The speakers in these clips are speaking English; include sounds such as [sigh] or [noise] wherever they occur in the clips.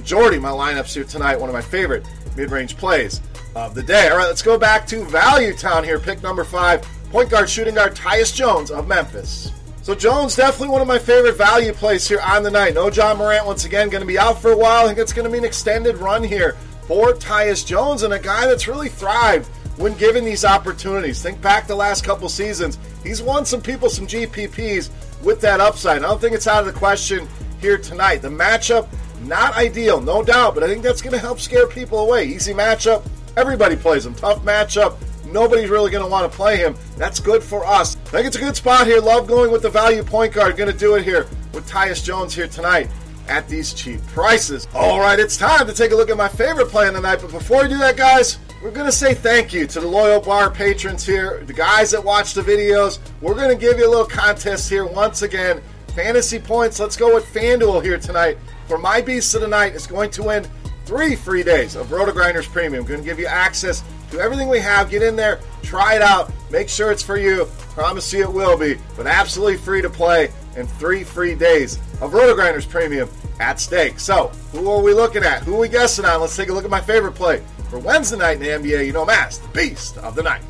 majority of my lineups here tonight. One of my favorite mid-range plays of the day. All right, let's go back to Value Town here. Pick number five, point guard, shooting guard Tyus Jones of Memphis. So Jones definitely one of my favorite value plays here on the night. No Ja Morant once again going to be out for a while. I think it's going to be an extended run here for Tyus Jones and a guy that's really thrived when given these opportunities. Think back the last couple seasons. He's won some people some GPPs with that upside. I don't think it's out of the question here tonight. The matchup, not ideal, no doubt, but I think that's going to help scare people away. Easy matchup, everybody plays him. Tough matchup, nobody's really going to want to play him. That's good for us. I think it's a good spot here. Love going with the value point guard. Going to do it here with Tyus Jones here tonight at these cheap prices. All right, it's time to take a look at my favorite play of the night. But before we do that, guys, we're going to say thank you to the loyal bar patrons here, the guys that watch the videos. We're going to give you a little contest here once again. Fantasy points. Let's go with FanDuel here tonight. For my beast of the night is going to win three free days of Roto Grinders Premium. Going to give you access to everything we have. Get in there, try it out, make sure it's for you. Promise you it will be, but absolutely free to play and three free days of Roto Grinders Premium at stake. So, who are we looking at? Who are we guessing on? Let's take a look at my favorite play for Wednesday night in the NBA. You know, Mass, the beast of the night.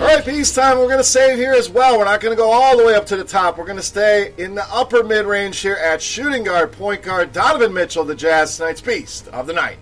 All right, peace time. We're going to save here as well. We're not going to go all the way up to the top. We're going to stay in the upper mid range here at shooting guard, point guard, Donovan Mitchell, the Jazz tonight's beast of the night.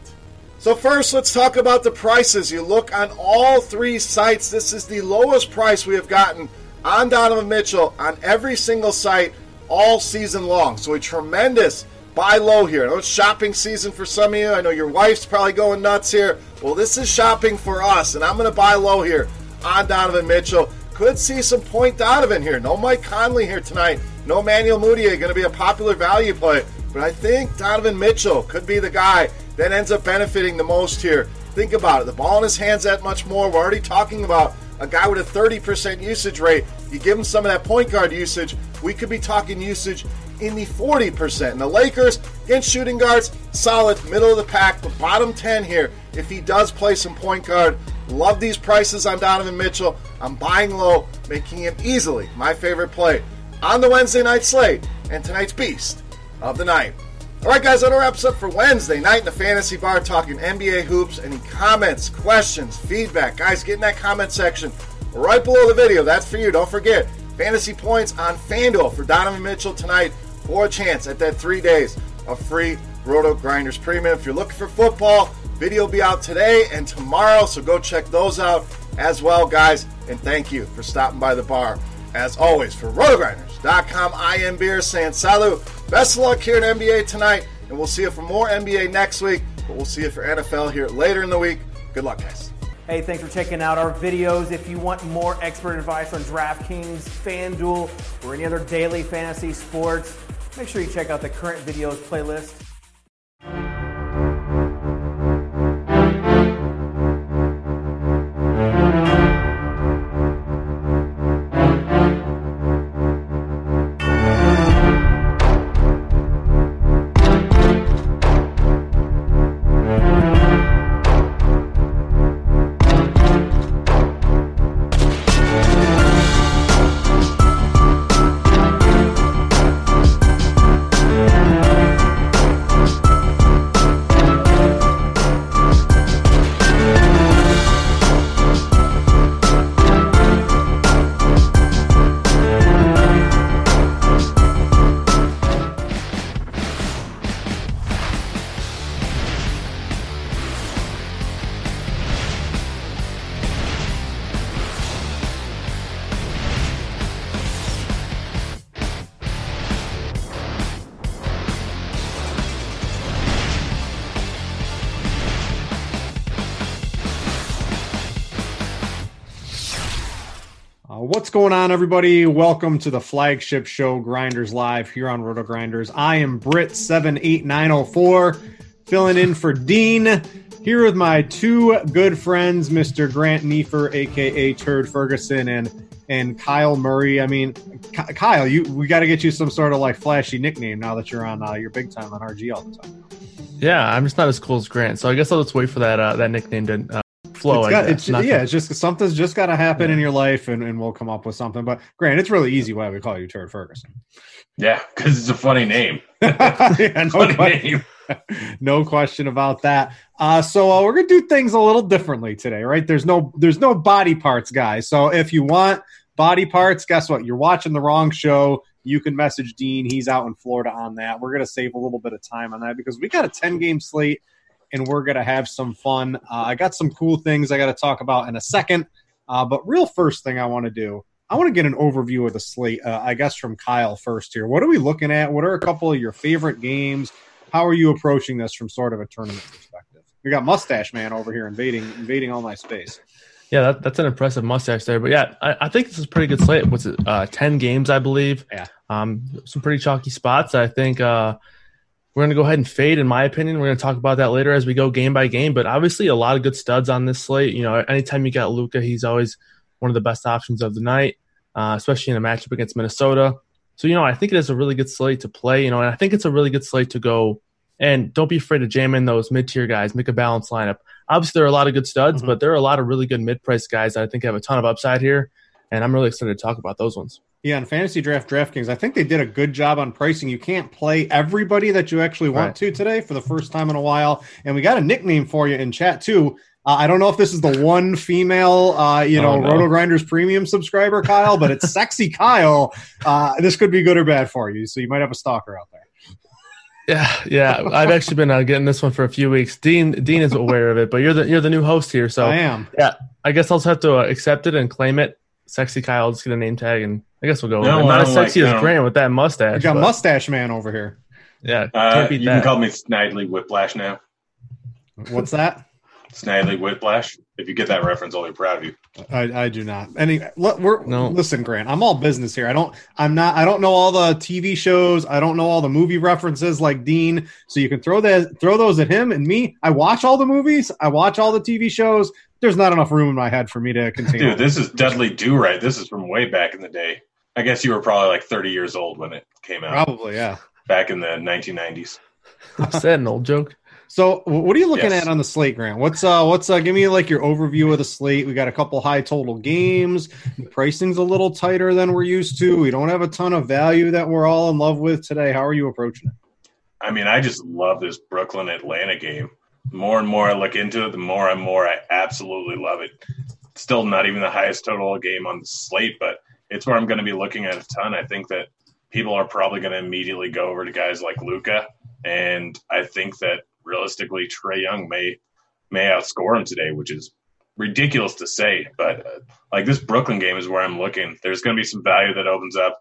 So, first, let's talk about the prices. You look on all three sites, this is the lowest price we have gotten on Donovan Mitchell on every single site all season long. So, a tremendous buy low here. I know it's shopping season for some of you. I know your wife's probably going nuts here. Well, this is shopping for us, and I'm going to buy low here on Donovan Mitchell. Could see some point Donovan here. No Mike Conley here tonight. No Manuel Mudiay going to be a popular value play. But I think Donovan Mitchell could be the guy that ends up benefiting the most here. Think about it. The ball in his hands that much more. We're already talking about a guy with a 30% usage rate. You give him some of that point guard usage, we could be talking usage in the 40%. And the Lakers, against shooting guards, solid, middle of the pack, but bottom 10 here if he does play some point guard. Love these prices on Donovan Mitchell. I'm buying low, making him easily my favorite play on the Wednesday night slate and tonight's beast of the night. All right, guys, that wraps up for Wednesday night in the Fantasy Bar talking NBA hoops. Any comments, questions, feedback? Guys, get in that comment section right below the video. That's for you. Don't forget, fantasy points on FanDuel for Donovan Mitchell tonight for a chance at that three days of free Roto Grinders Premium. If you're looking for football, video will be out today and tomorrow, so go check those out as well, guys. And thank you for stopping by the bar. As always, for RotoGrinders.com, I am Beer saying salut. Best of luck here in NBA tonight, and we'll see you for more NBA next week, but we'll see you for NFL here later in the week. Good luck, guys. Hey, thanks for checking out our videos. If you want more expert advice on DraftKings, FanDuel, or any other daily fantasy sports, make sure you check out the current videos playlist. What's going on, everybody? Welcome to the flagship show, Grinders Live, here on Roto Grinders. I am Brit78904, filling in for Dean, here with my two good friends, Mr. Grant Niefer, aka Turd Ferguson, and and Kyle Murray. I mean, Kyle, you we got to get you some sort of like flashy nickname now that you're on uh, your big time on RG all the time. Yeah, I'm just not as cool as Grant, so I guess I'll just wait for that uh, that nickname to uh, flow. It's got, I it's, yeah, it's just something's just got to happen Yeah. in your life, and, and we'll come up with something. But Grant, it's really easy why we call you Turd Ferguson. Yeah, because it's a funny name. [laughs] [laughs] yeah, no, Funny que- name. [laughs] no question about that. Uh, so uh, we're gonna do things a little differently today, right? There's no there's no body parts, guys. So if you want body parts, guess what? You're watching the wrong show. You can message Dean. He's out in Florida on that. We're gonna save a little bit of time on that because we got a 10 game slate and we're gonna have some fun. Uh, I got some cool things I got to talk about in a second. Uh, but real first thing I want to do, I want to get an overview of the slate. Uh, I guess from Kyle first here. What are we looking at? What are a couple of your favorite games? How are you approaching this from sort of a tournament perspective? We got Mustache Man over here invading invading all my space. yeah, that, that's an impressive mustache there. But yeah, I, I think this is a pretty good slate. What's it? Uh, Ten games, I believe. Yeah. Um, some pretty chalky spots. I think uh, we're gonna go ahead and fade. In my opinion, we're gonna talk about that later as we go game by game. But obviously, a lot of good studs on this slate. You know, anytime you got Luka, he's always one of the best options of the night, uh, especially in a matchup against Minnesota. So you know, I think it is a really good slate to play. You know, and I think it's a really good slate to go. And don't be afraid to jam in those mid tier guys. Make a balanced lineup. Obviously, there are a lot of good studs, Mhm. but there are a lot of really good mid price guys that I think have a ton of upside here. And I'm really excited to talk about those ones. Yeah, in fantasy draft DraftKings, I think they did a good job on pricing. You can't play everybody that you actually want Right. to today for the first time in a while. And we got a nickname for you in chat too. Uh, I don't know if this is the one female, uh, you know, Oh, no. Roto Grinders premium subscriber, Kyle, but it's [laughs] sexy Kyle. Uh, this could be good or bad for you, so you might have a stalker out there. Yeah, yeah. I've actually been uh, getting this one for a few weeks. Dean, Dean is aware of it, but you're the you're the new host here, so I am. Yeah, I guess I'll just have to uh, accept it and claim it. Sexy Kyle, I'll just get a name tag, and I guess we'll go. No, it. I Not as don't like- sexy as no. Grant with that We mustache. got but, Mustache Man over here. Yeah, Uh, can't beat you that. can call me Snidely Whiplash now. What's that? Snidely Whiplash. If you get that reference, I'll be proud of you. I, I do not. Any look, we're No. listen, Grant. I'm all business here. I don't. I'm not. I don't know all the TV shows. I don't know all the movie references like Dean. So you can throw that throw those at him and me. I watch all the movies. I watch all the TV shows. There's not enough room in my head for me to continue. Dude, this is Dudley Do Right. This is from way back in the day. I guess you were probably like 30 years old when it came out Probably, yeah. back in the 1990s. Is that an old joke? So, what are you looking Yes. at on the slate, Grant? What's uh, what's uh, give me like your overview of the slate. We got a couple high total games. The pricing's a little tighter than we're used to. We don't have a ton of value that we're all in love with today. How are you approaching it? I mean, I just love this Brooklyn Atlanta game. The more and more I look into it, the more and more I absolutely love it. It's still not even the highest total game on the slate, but it's where I'm going to be looking at a ton. I think that people are probably going to immediately go over to guys like Luka, and I think that realistically Trae Young may may outscore him today, which is ridiculous to say, but uh, like this Brooklyn game is where I'm looking. There's going to be some value that opens up.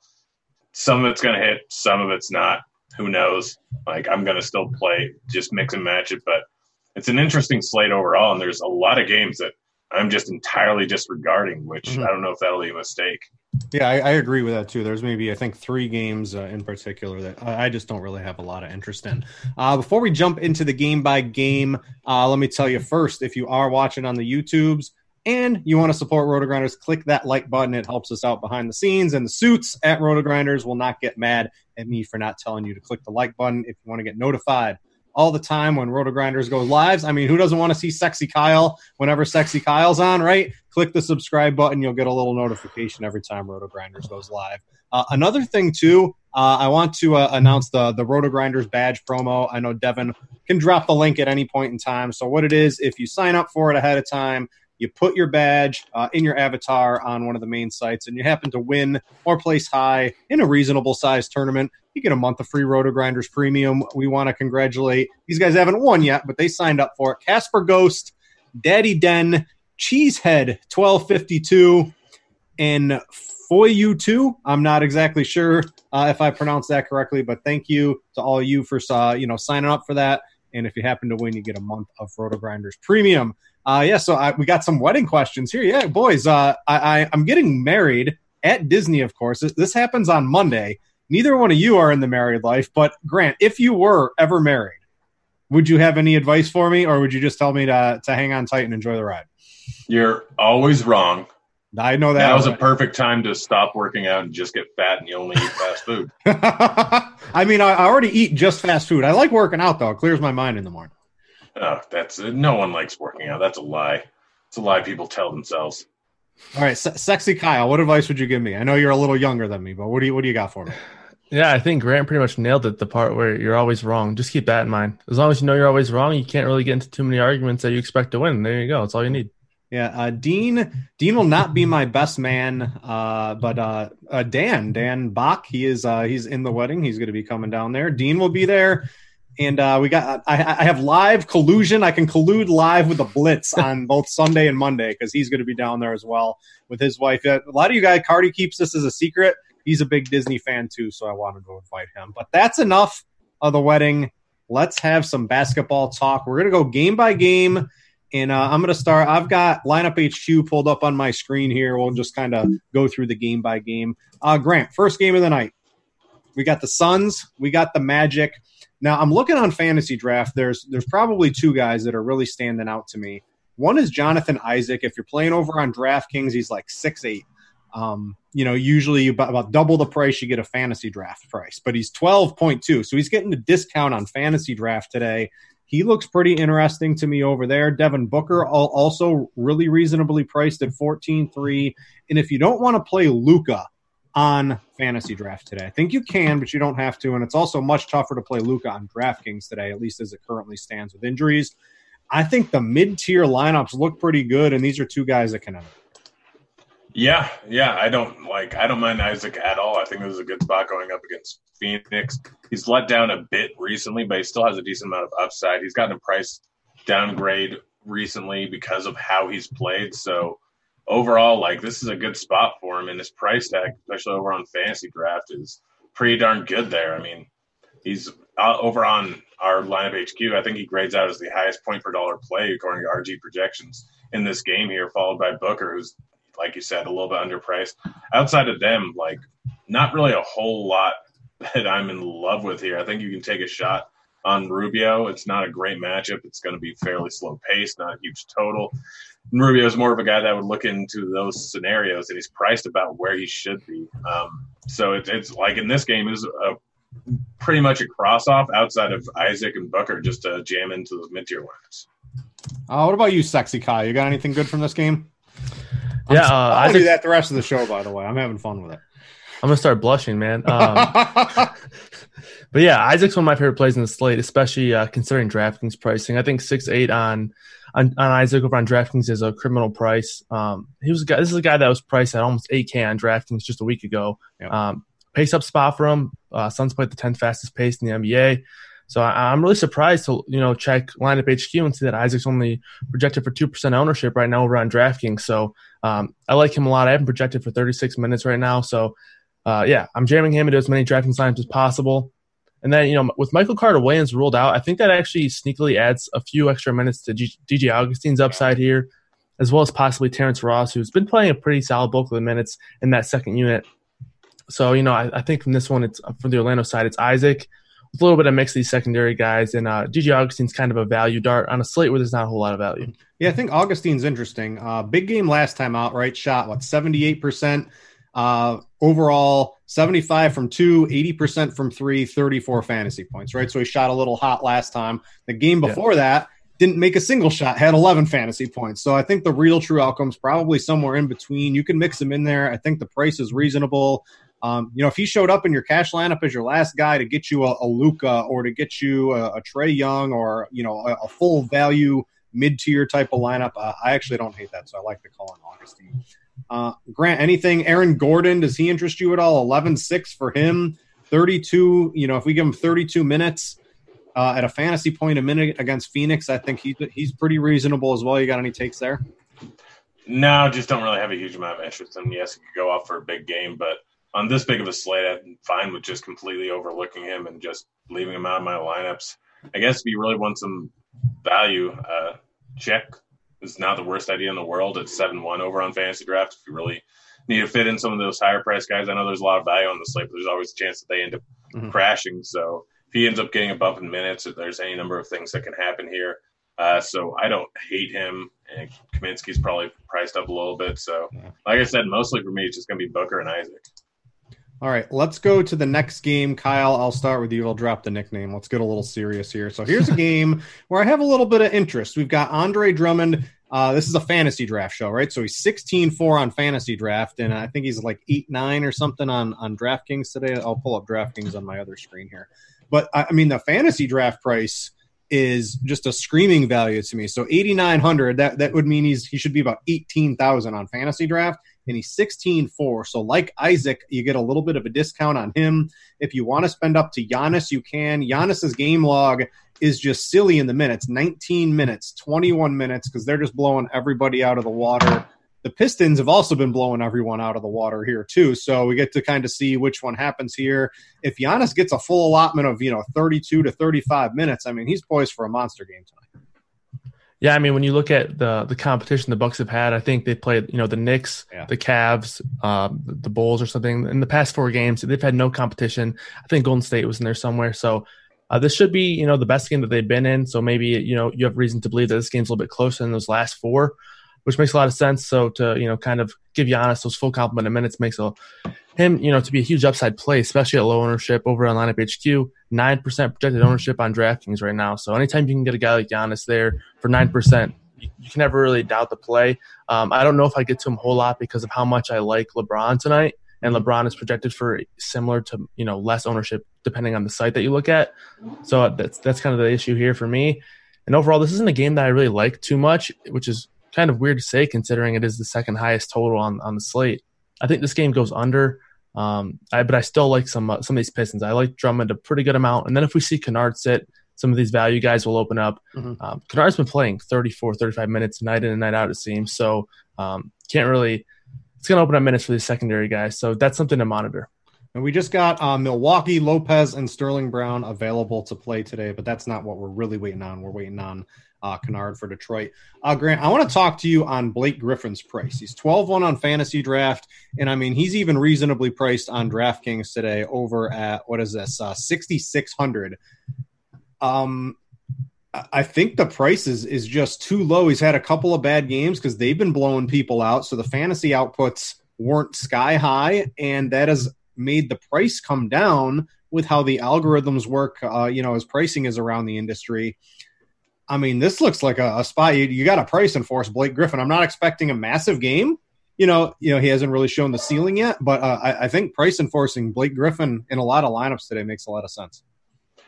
Some of it's going to hit, some of it's not. Who knows? Like I'm going to still play, just mix and match it, but it's an interesting slate overall, and there's a lot of games that I'm just entirely disregarding, which Mhm. I don't know if that'll be a mistake. Yeah, I, I agree with that too. There's maybe I think three games uh, in particular that I just don't really have a lot of interest in. Uh, before we jump into the game by game, uh, let me tell you first: if you are watching on the YouTubes and you want to support Rotogrinders, click that like button. It helps us out behind the scenes. And the suits at Rotogrinders will not get mad at me for not telling you to click the like button if you want to get notified all the time when Roto Grinders goes lives. I mean, who doesn't want to see Sexy Kyle whenever Sexy Kyle's on, right? Click the subscribe button. You'll get a little notification every time Roto Grinders goes live. Uh, another thing, too, uh, I want to uh, announce the, the Roto Grinders badge promo. I know Devin can drop the link at any point in time. So, what it is, if you sign up for it ahead of time, you put your badge uh, in your avatar on one of the main sites, and you happen to win or place high in a reasonable size tournament, you get a month of free Roto Grinders Premium. We want to congratulate these guys. Haven't won yet, but they signed up for it. Casper Ghost, Daddy Den, Cheesehead, twelve fifty two, and Foyu two. I'm not exactly sure uh, if I pronounced that correctly, but thank you to all you for uh, you know signing up for that. And if you happen to win, you get a month of Roto Grinders Premium. Uh, yeah, so I, we got some wedding questions here. Yeah, boys, uh, I, I, I'm getting married at Disney, of course. This, happens on Monday. Neither one of you are in the married life, but Grant, if you were ever married, would you have any advice for me, or would you just tell me to to hang on tight and enjoy the ride? You're always wrong. I know that. That was a perfect time to stop working out and just get fat and you only eat fast food. [laughs] I mean, I already eat just fast food. I like working out though; it clears my mind in the morning. Oh, that's no one likes working out. That's a lie. It's a lie people tell themselves. All right, Se- sexy Kyle, what advice would you give me? I know you're a little younger than me, but what do you what do you got for me? Yeah, I think Grant pretty much nailed it. The part where you're always wrong. Just keep that in mind. As long as you know you're always wrong, you can't really get into too many arguments that you expect to win. There you go. That's all you need. Yeah, uh, Dean. Dean will not be my best man, uh, but uh, uh, Dan, Dan Bach, he is. Uh, he's in the wedding. He's going to be coming down there. Dean will be there, and uh, we got. I, I have live collusion. I can collude live with the Blitz [laughs] on both Sunday and Monday because he's going to be down there as well with his wife. A lot of you guys, Cardi keeps this as a secret. He's a big Disney fan too, so I wanted to go invite him. But that's enough of the wedding. Let's have some basketball talk. We're going to go game by game. And uh, I'm going to start. I've got lineup HQ pulled up on my screen here. We'll just kind of go through the game by game. Uh, Grant, first game of the night. We got the Suns. We got the Magic. Now I'm looking on fantasy draft. There's there's probably two guys that are really standing out to me. One is Jonathan Isaac. If you're playing over on DraftKings, he's like six eight. Um, you know, usually about, about double the price you get a fantasy draft price, but he's 12.2. So he's getting a discount on fantasy draft today. He looks pretty interesting to me over there. Devin Booker also really reasonably priced at 14.3. And if you don't want to play Luka on fantasy draft today, I think you can, but you don't have to. And it's also much tougher to play Luka on DraftKings today, at least as it currently stands with injuries. I think the mid tier lineups look pretty good, and these are two guys that can enter. Yeah, yeah, I don't like I don't mind Isaac at all. I think this is a good spot going up against Phoenix. He's let down a bit recently, but he still has a decent amount of upside. He's gotten a price downgrade recently because of how he's played. So overall, like this is a good spot for him, and his price tag, especially over on fantasy draft, is pretty darn good there. I mean, he's uh, over on our lineup HQ. I think he grades out as the highest point per dollar play according to RG projections in this game here, followed by Booker, who's like you said, a little bit underpriced. Outside of them, like not really a whole lot [laughs] that I'm in love with here. I think you can take a shot on Rubio. It's not a great matchup. It's going to be fairly slow paced, not a huge total. And Rubio is more of a guy that would look into those scenarios, and he's priced about where he should be. Um, so it, it's like in this game is a pretty much a cross off outside of Isaac and Booker just to jam into those mid tier lineups. Uh, what about you, sexy Kyle? You got anything good from this game? Yeah, I'm, uh, I'll do that the rest of the show. By the way, I'm having fun with it. I'm gonna start blushing, man. Um, [laughs] but yeah, Isaac's one of my favorite plays in the slate, especially uh, considering DraftKings pricing. I think six eight on, on on Isaac over on DraftKings is a criminal price. Um, he was a guy, this is a guy that was priced at almost eight K on DraftKings just a week ago. Yep. Um, pace up spot for him. Uh, Suns played the 10th fastest pace in the NBA. So I, I'm really surprised to you know check lineup HQ and see that Isaac's only projected for two percent ownership right now over on DraftKings. So um, I like him a lot. I haven't projected for 36 minutes right now. So uh, yeah, I'm jamming him into as many drafting lineups as possible. And then, you know, with Michael Carter Williams ruled out, I think that actually sneakily adds a few extra minutes to DJ Augustin's upside here, as well as possibly Terrence Ross, who's been playing a pretty solid bulk of the minutes in that second unit. So, you know, I, I think from this one, it's from the Orlando side, it's Isaac with a little bit of mix of these secondary guys. And uh, DJ Augustin's kind of a value dart on a slate where there's not a whole lot of value. Yeah, I think Augustin's interesting. Uh, big game last time out, right? Shot what seventy eight percent uh, overall, seventy five from two, 80 percent from three, 34 fantasy points, right? So he shot a little hot last time. The game before that didn't make a single shot, had eleven fantasy points. So I think the real true outcome's probably somewhere in between. You can mix them in there. I think the price is reasonable. Um, you know, if he showed up in your cash lineup as your last guy to get you a, a Luka or to get you a, a Trae Young or you know a, a full value mid tier type of lineup, uh, I actually don't hate that. So I like the call on Augustin. Uh, Grant, anything? Aaron Gordon, does he interest you at all? 11-6 for him, thirty-two. You know, if we give him thirty-two minutes uh, at a fantasy point a minute against Phoenix, I think he's he's pretty reasonable as well. You got any takes there? No, just don't really have a huge amount of interest in him. Yes, he could go off for a big game, but on this big of a slate, I'm fine with just completely overlooking him and just leaving him out of my lineups. I guess if you really want some value, uh, check is not the worst idea in the world. It's seven one over on fantasy draft. If you really need to fit in some of those higher price guys, I know there's a lot of value on the slate, but there's always a chance that they end up Mhm. crashing. So if he ends up getting a bump in minutes, if there's any number of things that can happen here. Uh, so I don't hate him, and Kaminsky's probably priced up a little bit. So, like I said, mostly for me, it's just going to be Booker and Isaac. All right, let's go to the next game. Kyle, I'll start with you. I'll drop the nickname. Let's get a little serious here. So here's a [laughs] game where I have a little bit of interest. We've got Andre Drummond Uh, this is a fantasy draft show, right? So he's 16-4 on fantasy draft, and I think he's like 8-9 or something on on DraftKings today. I'll pull up DraftKings on my other screen here. But I mean, the fantasy draft price is just a screaming value to me. So 8,900, that, that would mean he's, he should be about 18,000 on fantasy draft and he's 16-4. So like Isaac, you get a little bit of a discount on him. If you want to spend up to Giannis, you can. Giannis's game log is just silly in the minutes, 19 minutes, 21 minutes, because they're just blowing everybody out of the water the Pistons have also been blowing everyone out of the water here too. So we get to kind of see which one happens here. If Giannis gets a full allotment of you know 32 to 35 minutes, I mean he's poised for a monster game tonight. Yeah, I mean when you look at the the competition the Bucks have had, I think they played you know the Knicks, yeah. the Cavs, um, the Bulls or something in the past four games. They've had no competition. I think Golden State was in there somewhere. So. Uh, this should be, you know, the best game that they've been in. So maybe, you know, you have reason to believe that this game's a little bit closer than those last four which makes a lot of sense. So to you know kind of give Giannis those full complement of minutes makes a, him you know to be a huge upside play, especially at low ownership over on lineup HQ. Nine percent projected ownership on DraftKings right now. So anytime you can get a guy like Giannis there for nine percent, you, you, can never really doubt the play. Um, I don't know if I get to him a whole lot because of how much I like LeBron tonight. And LeBron is projected for similar to you know less ownership depending on the site that you look at. So that's that's kind of the issue here for me. And overall, this isn't a game that I really like too much, which is kind of weird to say considering it is the second highest total on, on the slate. I think this game goes under. Um, I, but I still like some uh, some of these Pistons. I like Drummond a pretty good amount. And then if we see Kennard sit, some of these value guys will open up. Mm-hmm. Um, Kennard's been playing 34, 35 minutes night in and night out, it seems. So um, can't really, it's going to open up minutes for these secondary guys. So that's something to monitor. And we just got uh, Milwaukee, Lopez, and Sterling Brown available to play today, but that's not what we're really waiting on. We're waiting on uh, Kennard for Detroit. Uh, Grant, I want to talk to you on Blake Griffin's price. He's 12 1 on fantasy draft. And I mean, he's even reasonably priced on DraftKings today over at, what is this, uh, 6,600. Um, I think the price is, is just too low. He's had a couple of bad games because they've been blowing people out. So the fantasy outputs weren't sky high. And that has made the price come down with how the algorithms work, uh, you know, as pricing is around the industry. I mean, this looks like a, a spot you, you got a price enforce Blake Griffin. I'm not expecting a massive game. You know, you know he hasn't really shown the ceiling yet, but uh, I, I think price enforcing Blake Griffin in a lot of lineups today makes a lot of sense.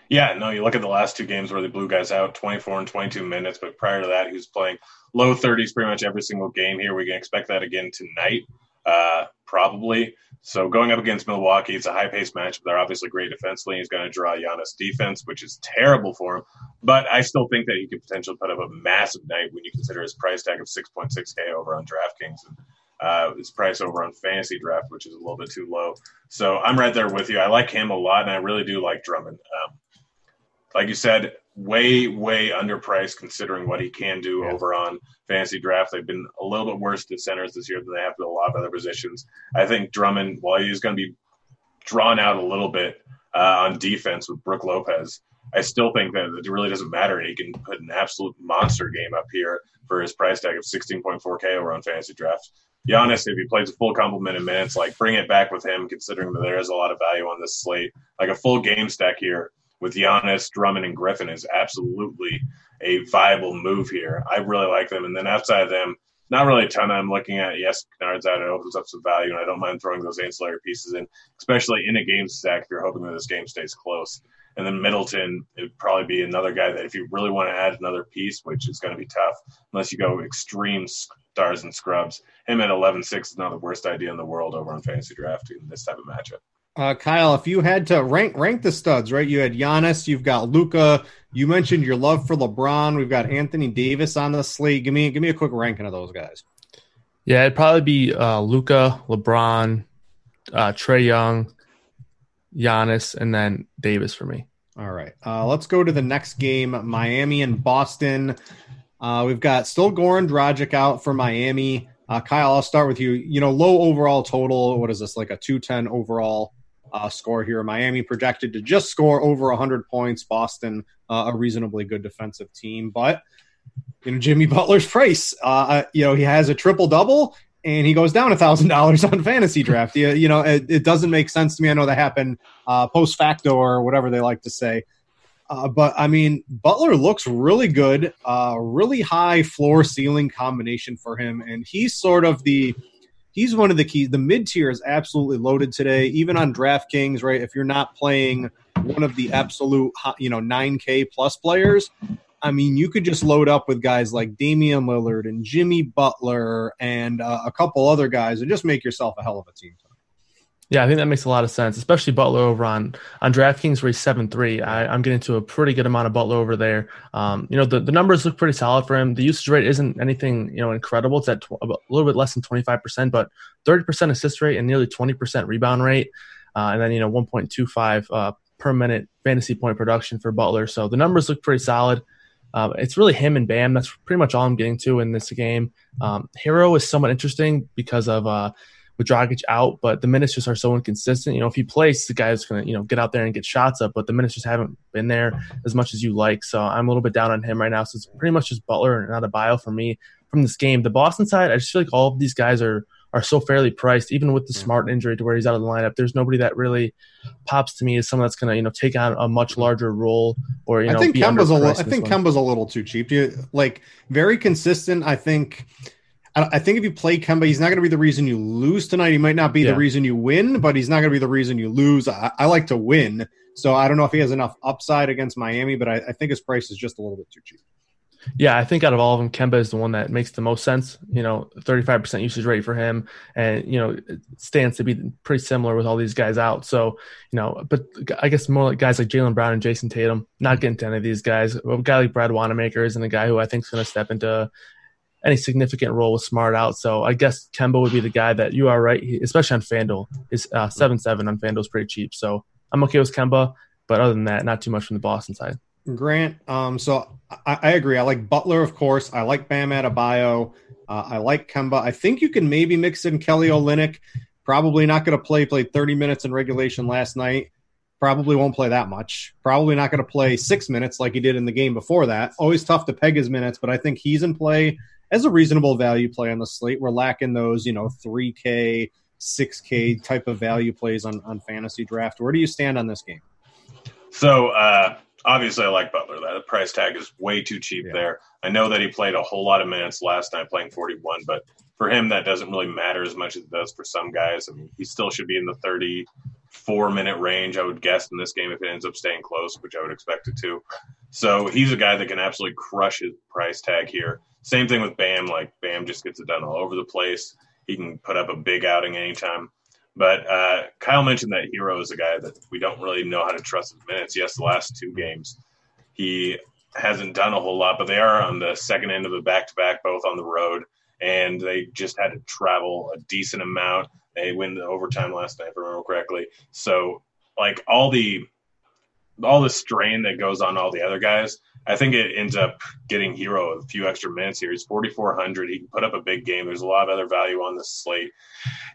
Yeah, no, you look at the last two games where the blue guys out 24 and 22 minutes, but prior to that, he was playing low 30s pretty much every single game here. We can expect that again tonight, uh, probably. So going up against Milwaukee, it's a high paced matchup. They're obviously great defensively. He's going to draw Giannis defense, which is terrible for him. But I still think that he could potentially put up a massive night when you consider his price tag of 6.6K over on DraftKings and uh, his price over on Fantasy Draft, which is a little bit too low. So I'm right there with you. I like him a lot, and I really do like Drummond. Um, like you said, way, way underpriced considering what he can do yeah. over on fantasy draft. They've been a little bit worse to centers this year than they have to a lot of other positions. I think Drummond, while he's going to be drawn out a little bit uh, on defense with Brook Lopez, I still think that it really doesn't matter. He can put an absolute monster game up here for his price tag of 16.4K over on fantasy draft. Giannis, if he plays a full complement of minutes, like bring it back with him, considering that there is a lot of value on this slate. Like a full game stack here with Giannis, Drummond, and Griffin is absolutely a viable move here. I really like them. And then outside of them, not really a ton I'm looking at. Yes, Kennard's out. It opens up some value, and I don't mind throwing those ancillary pieces in, especially in a game stack if you're hoping that this game stays close. And then Middleton, would probably be another guy that if you really want to add another piece, which is going to be tough unless you go extreme stars and scrubs, him at 11 6 is not the worst idea in the world over on fantasy draft in this type of matchup. Uh, Kyle, if you had to rank rank the studs, right? You had Giannis, you've got Luka. You mentioned your love for LeBron. We've got Anthony Davis on the slate. Give me give me a quick ranking of those guys. Yeah, it'd probably be uh, Luka, LeBron, uh, Trae Young, Giannis, and then Davis for me. All right, uh, let's go to the next game: Miami and Boston. Uh, we've got still Goran Dragic out for Miami. Uh, Kyle, I'll start with you. You know, low overall total. What is this? Like a two ten overall uh, score here. Miami projected to just score over 100 points. Boston, uh, a reasonably good defensive team, but you know Jimmy Butler's price. Uh, uh you know he has a triple double and he goes down a thousand dollars on fantasy draft. You, you know it, it, doesn't make sense to me. I know that happened uh, post facto or whatever they like to say. Uh, but I mean, Butler looks really good. Really high floor ceiling combination for him, and he's sort of the he's one of the keys. The mid tier is absolutely loaded today, even on DraftKings. Right, if you're not playing one of the absolute you know 9K plus players, I mean, you could just load up with guys like Damian Lillard and Jimmy Butler and uh, a couple other guys and just make yourself a hell of a team. Yeah, I think that makes a lot of sense, especially Butler over on on DraftKings where he's seven three. I'm getting to a pretty good amount of Butler over there. Um, you know, the, the numbers look pretty solid for him. The usage rate isn't anything you know incredible. It's at tw- a little bit less than twenty five percent, but thirty percent assist rate and nearly twenty percent rebound rate, uh, and then you know one point two five uh, per minute fantasy point production for Butler. So the numbers look pretty solid. Uh, it's really him and Bam. That's pretty much all I'm getting to in this game. Um, Herro is somewhat interesting because of uh, with Dragic out, but the minutes just are so inconsistent. You know, if he plays, the guy's going to, you know, get out there and get shots up, but the minutes just haven't been there as much as you like. So I'm a little bit down on him right now. So it's pretty much just Butler and not a bio for me from this game. The Boston side, I just feel like all of these guys are are so fairly priced, even with the smart injury to where he's out of the lineup. There's nobody that really pops to me as someone that's going to, you know, take on a much larger role or, you know, I think Kemba's a little, I think Kemba's a little too cheap. You, like very consistent. I think I think if you play Kemba, he's not going to be the reason you lose tonight. He might not be yeah. the reason you win, but he's not going to be the reason you lose. I, I, like to win, so I don't know if he has enough upside against Miami, but I, I, think his price is just a little bit too cheap. Yeah, I think out of all of them, Kemba is the one that makes the most sense. You know, 35% usage rate for him, and you know, it stands to be pretty similar with all these guys out. So, you know, but I guess more like guys like Jaylen Brown and Jayson Tatum. Not getting to any of these guys. A guy like Brad Wanamaker isn't a guy who I think is going to step into any significant role with Smart out. So I guess Kemba would be the guy that you are right, especially on FanDuel. Is uh, seven seven on FanDuel is pretty cheap. So I'm okay with Kemba, but other than that, not too much from the Boston side. Grant, um, so I, I agree. I like Butler, of course. I like Bam Adebayo. Uh, I like Kemba. I think you can maybe mix in Kelly Olynyk. Probably not going to play. Played 30 minutes in regulation last night. Probably won't play that much. Probably not going to play six minutes like he did in the game before that. Always tough to peg his minutes, but I think he's in play as a reasonable value play on the slate. We're lacking those, you know, 3K, 6K type of value plays on, on fantasy draft. Where do you stand on this game? So, uh, obviously, I like Butler. That price tag is way too cheap yeah. there. I know that he played a whole lot of minutes last night playing 41, but for him, that doesn't really matter as much as it does for some guys. I mean, he still should be in the 34 minute range, I would guess, in this game if it ends up staying close, which I would expect it to. So he's a guy that can absolutely crush his price tag here. Same thing with Bam. Like Bam just gets it done all over the place. He can put up a big outing anytime. But uh, Kyle mentioned that Herro is a guy that we don't really know how to trust his minutes. Yes, the last two games he hasn't done a whole lot, but they are on the second end of the back to back, both on the road, and they just had to travel a decent amount. They win the overtime last night, if I remember correctly. So, like all the all the strain that goes on all the other guys, I think it ends up getting Herro a few extra minutes here. He's 4,400. He can put up a big game. There's a lot of other value on this slate.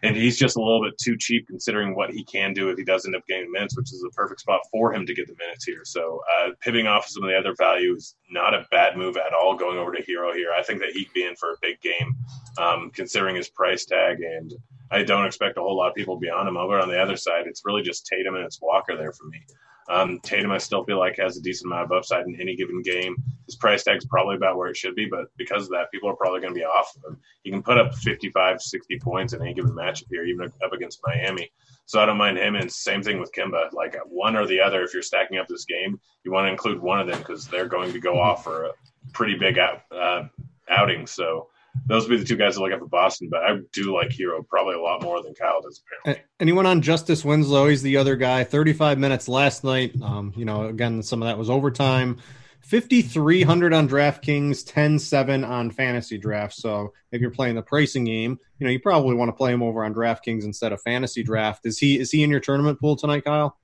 And he's just a little bit too cheap considering what he can do if he does end up getting minutes, which is a perfect spot for him to get the minutes here. So uh, pivoting off of some of the other value is not a bad move at all going over to Herro here. I think that he'd be in for a big game um, considering his price tag. And I don't expect a whole lot of people beyond him. Over on the other side, it's really just Tatum and it's Walker there for me. Um, Tatum, I still feel like has a decent amount of upside in any given game. His price tag is probably about where it should be, but because of that, people are probably going to be off of him. He can put up 55, 60 points in any given matchup here, even up against Miami. So I don't mind him. And same thing with Kemba. Like one or the other, if you're stacking up this game, you want to include one of them because they're going to go off for a pretty big out, uh, outing. So those would be the two guys that look at for Boston. But I do like Herro probably a lot more than Kyle does. Apparently. Anyone on Justice Winslow? He's the other guy. Thirty-five minutes last night. Um, you know, again, some of that was overtime. 5300 on DraftKings, 10-7 on fantasy draft. So if you're playing the pricing game, you know, you probably want to play him over on DraftKings instead of fantasy draft. Is he is he in your tournament pool tonight, Kyle?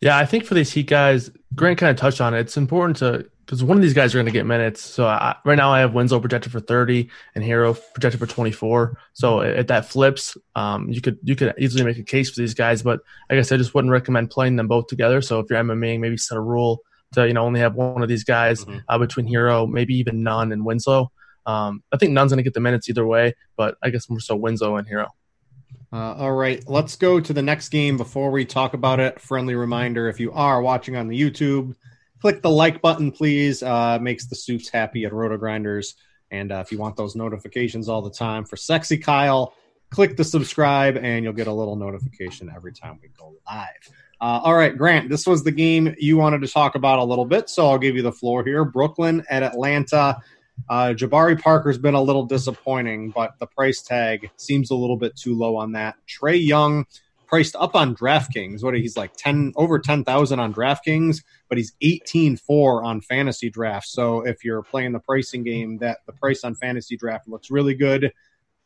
Yeah, I think for these Heat guys, Grant kind of touched on it. It's important to because one of these guys are going to get minutes. So I, right now I have Winslow projected for 30 and Herro projected for 24. So if that flips, um, you could you could easily make a case for these guys. But I guess I just wouldn't recommend playing them both together. So if you're MMAing, maybe set a rule to you know only have one of these guys mm-hmm. uh, between Herro, maybe even Nunn and Winslow. Um, I think Nunn's going to get the minutes either way, but I guess more so Winslow and Herro. Uh, all right, let's go to the next game before we talk about it. Friendly reminder if you are watching on the YouTube, click the like button, please. Uh, makes the soups happy at Roto Grinders. And uh, if you want those notifications all the time for Sexy Kyle, click the subscribe and you'll get a little notification every time we go live. Uh, all right, Grant, this was the game you wanted to talk about a little bit, so I'll give you the floor here. Brooklyn at Atlanta. Uh, Jabari Parker's been a little disappointing, but the price tag seems a little bit too low on that. Trae Young priced up on DraftKings. What he's like ten over ten thousand on DraftKings, but he's eighteen four on fantasy draft. So if you're playing the pricing game, that the price on fantasy draft looks really good.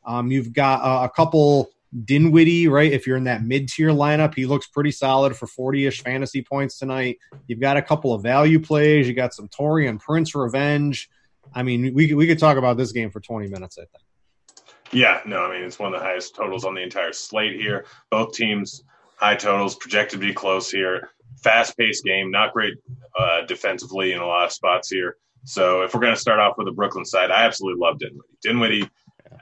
Um, you've got uh, a couple Dinwiddie, right? If you're in that mid tier lineup, he looks pretty solid for 40 ish fantasy points tonight. You've got a couple of value plays. You got some Taurean Prince revenge. I mean, we we could talk about this game for 20 minutes. I think. Yeah, no, I mean it's one of the highest totals on the entire slate here. Both teams high totals, projected to be close here. Fast paced game, not great uh, defensively in a lot of spots here. So if we're going to start off with the Brooklyn side, I absolutely love Dinwiddie. Dinwiddie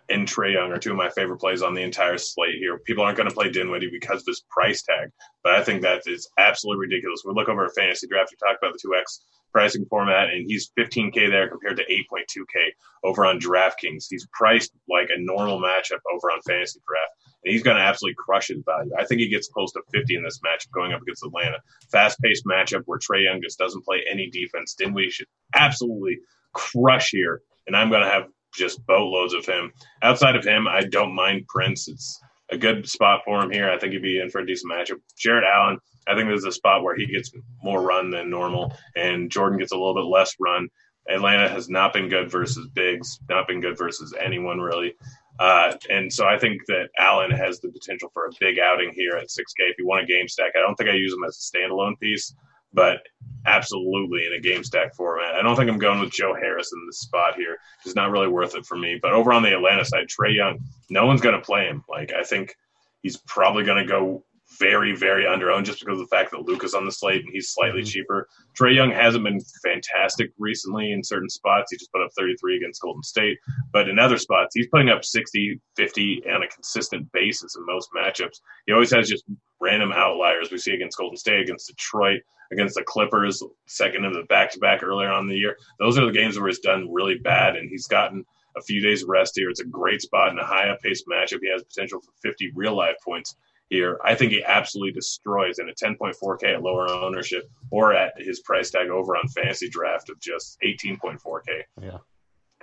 and Trae Young are two of my favorite plays on the entire slate here. People aren't going to play Dinwiddie because of his price tag, but I think that is absolutely ridiculous. We look over a fantasy draft. We talk about the two X pricing format, and he's 15k there compared to 8.2k over on DraftKings. He's priced like a normal matchup over on Fantasy Draft, and he's going to absolutely crush his value. I think he gets close to 50 in this matchup going up against Atlanta. Fast-paced matchup where Trae Young just doesn't play any defense. Dinwiddie should absolutely crush here, and I'm going to have just boatloads of him. Outside of him, I don't mind Prince. It's a good spot for him here. I think he'd be in for a decent matchup. Jarrett Allen, I think there's a spot where he gets more run than normal, and Jordan gets a little bit less run. Atlanta has not been good versus bigs, not been good versus anyone really. Uh, and so I think that Allen has the potential for a big outing here at 6K if you want a game stack. I don't think I use him as a standalone piece, but absolutely in a game stack format. I don't think I'm going with Joe Harris in this spot here. It's not really worth it for me. But over on the Atlanta side, Trae Young, no one's going to play him. Like I think he's probably going to go very, very underowned just because of the fact that Luke is on the slate and he's slightly mm-hmm. cheaper. Trae Young hasn't been fantastic recently in certain spots. He just put up 33 against Golden State. But in other spots, he's putting up 60, 50 on a consistent basis in most matchups. He always has just random outliers we see against Golden State, against Detroit, against the Clippers, second of the back to back earlier on in the year. Those are the games where he's done really bad and he's gotten a few days rest here. It's a great spot in a high up paced matchup. He has potential for 50 real life points here. I think he absolutely destroys in a 10.4K at lower ownership or at his price tag over on fantasy draft of just 18.4K. Yeah.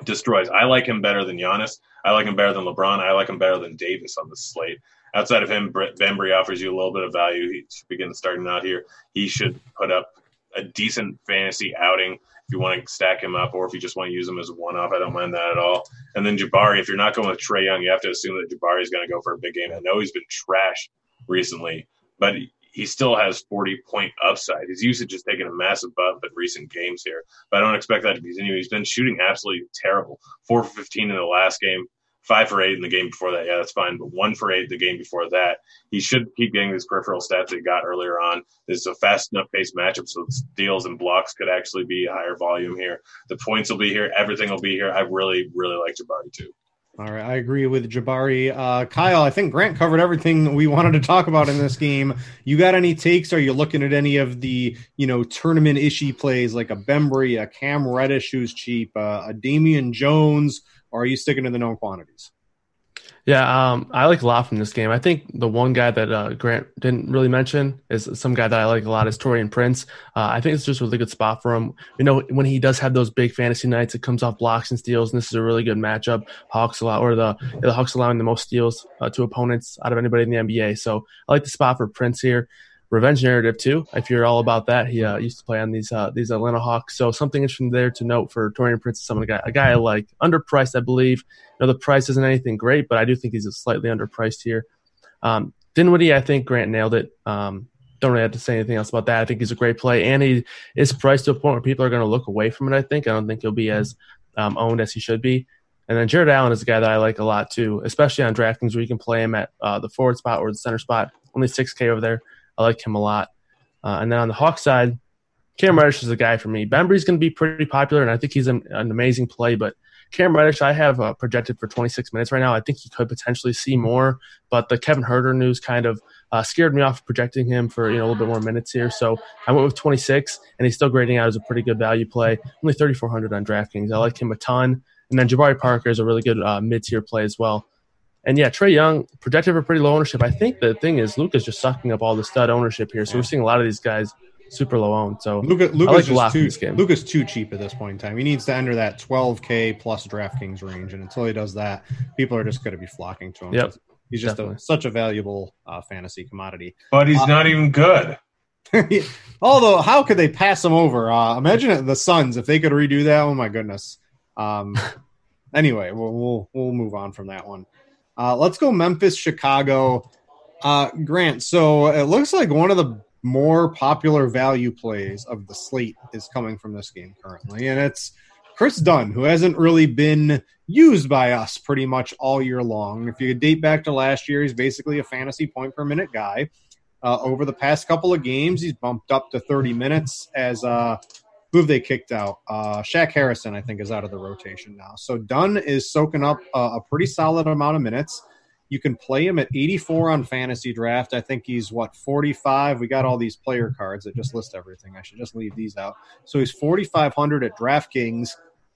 Destroys. I like him better than Giannis. I like him better than LeBron. I like him better than Davis on the slate. Outside of him, Bembry offers you a little bit of value. He's beginning starting out here. He should put up a decent fantasy outing if you want to stack him up, or if you just want to use him as a one-off, I don't mind that at all. And then Jabari, if you're not going with Trae Young, you have to assume that Jabari is going to go for a big game. I know he's been trash recently, but he still has 40 point upside. His usage has taken a massive bump in recent games here, but I don't expect that to continue. He's been shooting absolutely terrible. Four for 15 in the last game, five for eight in the game before that. Yeah, that's fine. But one for eight the game before that. He should keep getting these peripheral stats that he got earlier on. This is a fast enough pace matchup, so steals and blocks could actually be higher volume here. The points will be here. Everything will be here. I really, really like Jabari too. All right, I agree with Jabari. Uh, Kyle, I think Grant covered everything we wanted to talk about in this game. You got any takes? Are you looking at any of the you know tournament issue plays like a Bembry, a Cam Reddish who's cheap, uh, a Damian Jones? Or are you sticking to the known quantities? Yeah, um, I like a lot from this game. I think the one guy that uh, Grant didn't really mention is some guy that I like a lot is Taurean Prince. Uh, I think it's just a really good spot for him. You know, when he does have those big fantasy nights, it comes off blocks and steals, and this is a really good matchup. Hawks allow or the the Hawks allowing the most steals uh, to opponents out of anybody in the NBA. So I like the spot for Prince here revenge narrative too. If you're all about that, he uh, used to play on these uh, these Atlanta Hawks. So something interesting there to note for Taurean Prince, someone a guy, a guy I like, underpriced, I believe. You know, the price isn't anything great, but I do think he's slightly underpriced here. Um, Dinwiddie, I think Grant nailed it. Um, don't really have to say anything else about that. I think he's a great play, and he is priced to a point where people are going to look away from it. I think I don't think he'll be as um, owned as he should be. And then Jarrett Allen is a guy that I like a lot too, especially on DraftKings where you can play him at uh, the forward spot or the center spot. Only 6K over there. I like him a lot. Uh, and then on the Hawk side, Cam Reddish is a guy for me. Bembry's going to be pretty popular, and I think he's an, an, amazing play. But Cam Reddish, I have uh, projected for 26 minutes right now. I think he could potentially see more, but the Kevin Huerter news kind of uh, scared me off projecting him for you know a little bit more minutes here. So I went with 26, and he's still grading out as a pretty good value play. Only 3,400 on DraftKings. I like him a ton. And then Jabari Parker is a really good uh, mid tier play as well. And yeah, Trae Young projected for pretty low ownership. I think the thing is Luka's just sucking up all the stud ownership here. So we're seeing a lot of these guys super low owned. So Luka, Luka's like just too, Luka's too cheap at this point in time. He needs to enter that 12k plus DraftKings range, and until he does that, people are just going to be flocking to him. Yep. He's just a, such a valuable uh, fantasy commodity. But he's uh, not even good. [laughs] Although, how could they pass him over? Uh, imagine the Suns if they could redo that. Oh my goodness. Um, [laughs] anyway, we'll, we'll we'll move on from that one. Uh, let's go Memphis, Chicago. Uh, Grant, so it looks like one of the more popular value plays of the slate is coming from this game currently, and it's Kris Dunn, who hasn't really been used by us pretty much all year long. If you date back to last year, he's basically a fantasy point per minute guy. Uh, over the past couple of games, he's bumped up to 30 minutes as uh, who have they kicked out? Uh, Shaq Harrison, I think, is out of the rotation now. So Dunn is soaking up a, a pretty solid amount of minutes. You can play him at 84 on fantasy draft. I think he's what 45. We got all these player cards that just list everything. I should just leave these out. So he's 4500 at DraftKings,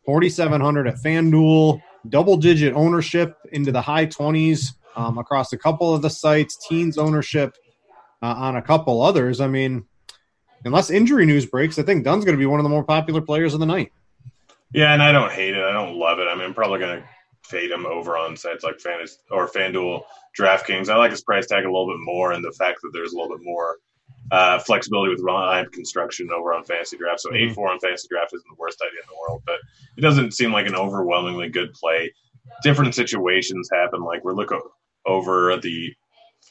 4700 at FanDuel, double digit ownership into the high 20s um, across a couple of the sites, teens ownership uh, on a couple others. I mean, unless injury news breaks, I think Dunn's going to be one of the more popular players of the night. Yeah, and I don't hate it. I don't love it. I mean, I'm probably going to fade him over on sites like Fantasy or FanDuel, DraftKings. I like his price tag a little bit more, and the fact that there's a little bit more uh, flexibility with line construction over on Fantasy Draft. So mm-hmm. eight four on Fantasy Draft isn't the worst idea in the world, but it doesn't seem like an overwhelmingly good play. Different situations happen. Like we're looking over the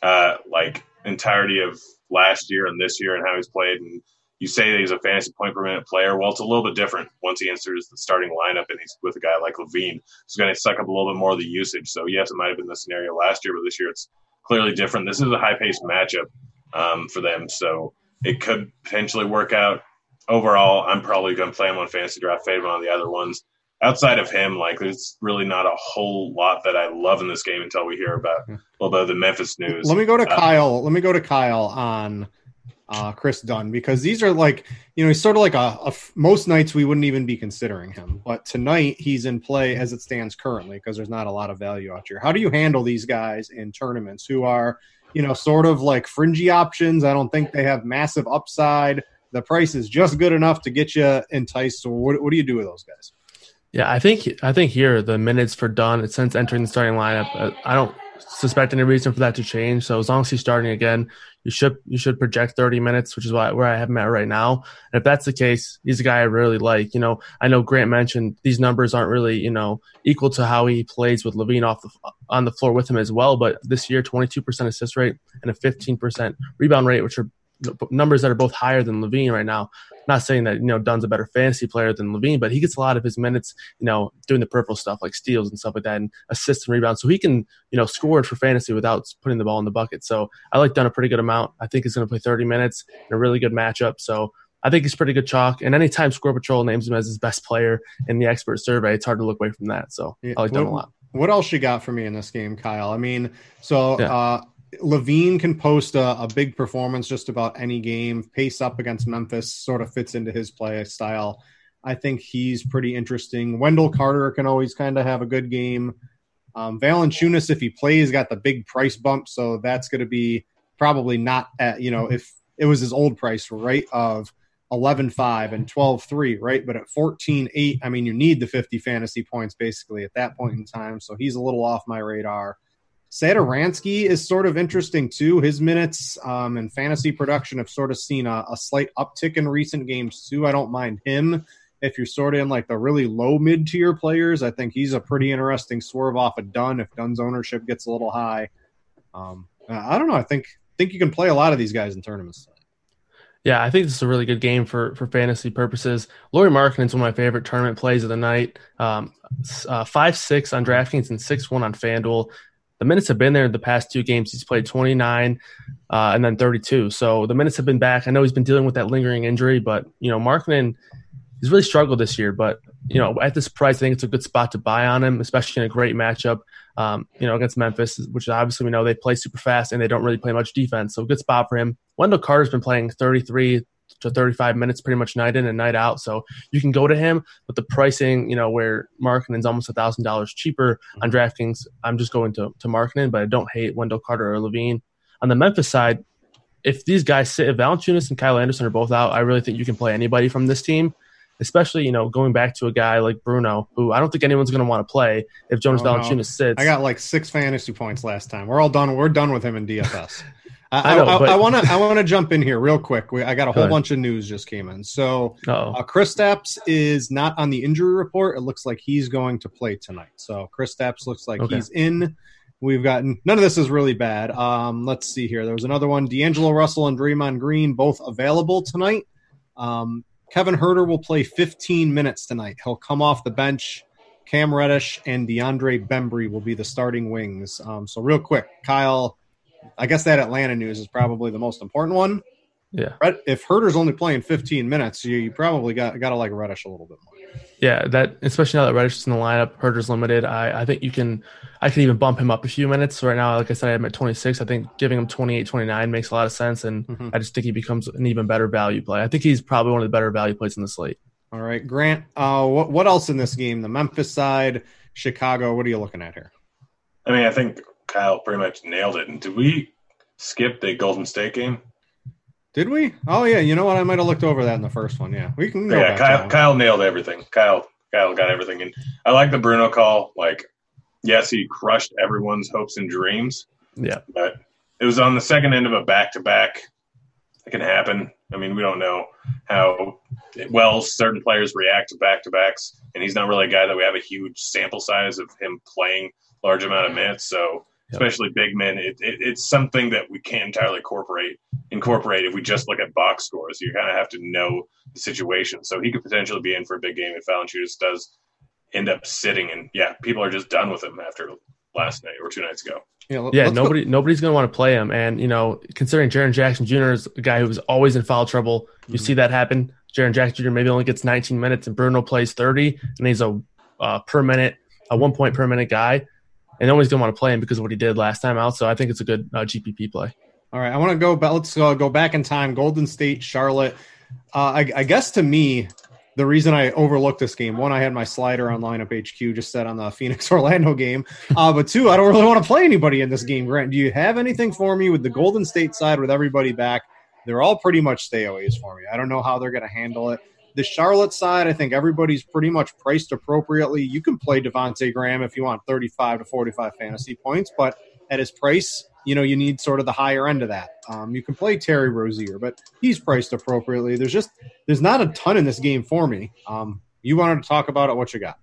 uh, like entirety of last year and this year and how he's played. And you say he's a fantasy point per minute player. Well, it's a little bit different once he enters the starting lineup and he's with a guy like LaVine, who's going to suck up a little bit more of the usage. So, yes, it might have been the scenario last year, but this year it's clearly different. This is a high paced matchup um, for them. So, it could potentially work out. Overall, I'm probably going to play him on fantasy draft, fade him on the other ones outside of him, like there's really not a whole lot that I love in this game until we hear about a little bit of the Memphis news. Let me go to uh, Kyle. Let me go to Kyle on uh, Kris Dunn because these are like you know he's sort of like a, a, most nights we wouldn't even be considering him, but tonight he's in play as it stands currently because there's not a lot of value out here. How do you handle these guys in tournaments who are you know sort of like fringy options? I don't think they have massive upside. The price is just good enough to get you enticed. So what, what do you do with those guys? Yeah, I think I think here the minutes for Dunn since entering the starting lineup, uh, I don't suspect any reason for that to change. So as long as he's starting again, you should you should project 30 minutes, which is why, where I have him at right now. And if that's the case, he's a guy I really like. You know, I know Grant mentioned these numbers aren't really you know equal to how he plays with LaVine off the on the floor with him as well. But this year, 22% assist rate and a 15% rebound rate, which are numbers that are both higher than LaVine right now. Not saying that you know Dunn's a better fantasy player than LaVine, but he gets a lot of his minutes, you know, doing the peripheral stuff like steals and stuff like that, and assists and rebounds. So he can, you know, score for fantasy without putting the ball in the bucket. So I like Dunn a pretty good amount. I think he's going to play 30 minutes in a really good matchup. So I think he's pretty good chalk. And anytime Score Patrol names him as his best player in the expert survey, it's hard to look away from that. So yeah. I like Dunn a lot. What else you got for me in this game, Kyle? I mean, so yeah. uh, LaVine can post a, a, big performance just about any game. Pace up against Memphis sort of fits into his play style. I think he's pretty interesting. Wendell Carter can always kind of have a good game. Um, Valanciunas, if he plays, got the big price bump, so that's going to be probably not at you know if it was his old price right of 11-5 and 12-3 right but at 14-8 i mean you need the 50 fantasy points basically at that point in time so he's a little off my radar Satoransky is sort of interesting too. His minutes um, and fantasy production have sort of seen a, a, slight uptick in recent games too. I don't mind him if you're sort of in like the really low mid tier players. I think he's a pretty interesting swerve off of Dunn if Dunn's ownership gets a little high. Um, I don't know. I think think you can play a lot of these guys in tournaments. Yeah, I think this is a really good game for for fantasy purposes. Lauri Markkanen is one of my favorite tournament plays of the night. Um, uh, five six on DraftKings and six one on FanDuel the minutes have been there the past two games. He's played 29 uh, and then 32. So the minutes have been back. I know he's been dealing with that lingering injury, but you know, Markkanen he's really struggled this year. But you know, at this price, I think it's a good spot to buy on him, especially in a great matchup, um, you know, against Memphis, which obviously we know they play super fast and they don't really play much defense. So good spot for him. Wendell Carter's been playing 33 to 35 minutes pretty much night in and night out. So you can go to him, but the pricing, you know, where Markkanen's almost a thousand dollars cheaper on DraftKings, I'm just going to to Markkanen, but I don't hate Wendell Carter or LaVine. On the Memphis side, if these guys sit, if Valanciunas and Kyle Anderson are both out, I really think you can play anybody from this team. Especially, you know, going back to a guy like Bruno, who I don't think anyone's going to want to play if Jonas Oh, no. Valanciunas sits. I got like six fantasy points last time. We're all done. We're done with him in DFS. [laughs] I, I but- I want to. I want to jump in here real quick. We, I got a whole ahead. bunch of news just came in. So uh, Kristaps is not on the injury report. It looks like he's going to play tonight. So Kristaps looks like Okay. he's in. We've gotten none of this is really bad. Um, let's see here. There was another one. D'Angelo Russell and Draymond Green both available tonight. Um, Kevin Huerter will play 15 minutes tonight. He'll come off the bench. Cam Reddish and DeAndre Bembry will be the starting wings. Um, so real quick, Kyle, I guess that Atlanta news is probably the most important one. Yeah. Red, if Huerter's only playing 15 minutes, you, you probably got got to like Reddish a little bit more. Yeah, that especially now that Reddish is in the lineup, Huerter's limited. I, I think you can I can even bump him up a few minutes. Right now, like I said, I'm at 26. I think giving him 28, 29 makes a lot of sense, and Mhm. I just think he becomes an even better value play. I think he's probably one of the better value plays in the slate. All right, Grant. Uh, what what else in this game? The Memphis side, Chicago. What are you looking at here? I mean, I think Kyle pretty much nailed it. And did we skip the Golden State game? Did we? Oh yeah. You know what? I might have looked over that in the first one. Yeah, we can go yeah, back. Kyle, that. Kyle nailed everything. Kyle, Kyle got everything. And I like the Bruno call. Like, yes, he crushed everyone's hopes and dreams, Yeah, but it was on the second end of a back to back. It can happen. I mean, we don't know how well certain players react to back to backs, and he's not really a guy that we have a huge sample size of him playing large amount of minutes. So, Yep. especially big men, it, it, it's something that we can't entirely incorporate. Incorporate if we just look at box scores. You kind of have to know the situation. So he could potentially be in for a big game if Valanciunas does end up sitting. And yeah, people are just done with him after last night or two nights ago. Yeah, yeah. let's go- Nobody nobody's gonna want to play him, and you know, considering Jaren Jackson Jr. is a guy who was always in foul trouble, you Mhm. see that happen. Jaren Jackson Jr. maybe only gets 19 minutes, and Bruno plays 30, and he's a uh, per minute, a one point per minute guy, and nobody's gonna want to play him because of what he did last time out. So I think it's a good uh, GPP play. All right, I want to go back. Let's uh, go back in time. Golden State, Charlotte. Uh, I, I guess to me, the reason I overlooked this game, one, I had my slider on lineup HQ just set on the [laughs] Phoenix Orlando game. Uh, but two, I don't really want to play anybody in this game. Grant, do you have anything for me with the Golden State side with everybody back? They're all pretty much stayaways for me. I don't know how they're going to handle it. The Charlotte side, I think everybody's pretty much priced appropriately. You can play Devonte Graham if you want 35 to 45 fantasy points, but at his price, you know, you need sort of the higher end of that. Um, you can play Terry Rozier, but he's priced appropriately. There's just there's not a ton in this game for me. Um, you wanted to talk about it? What you got?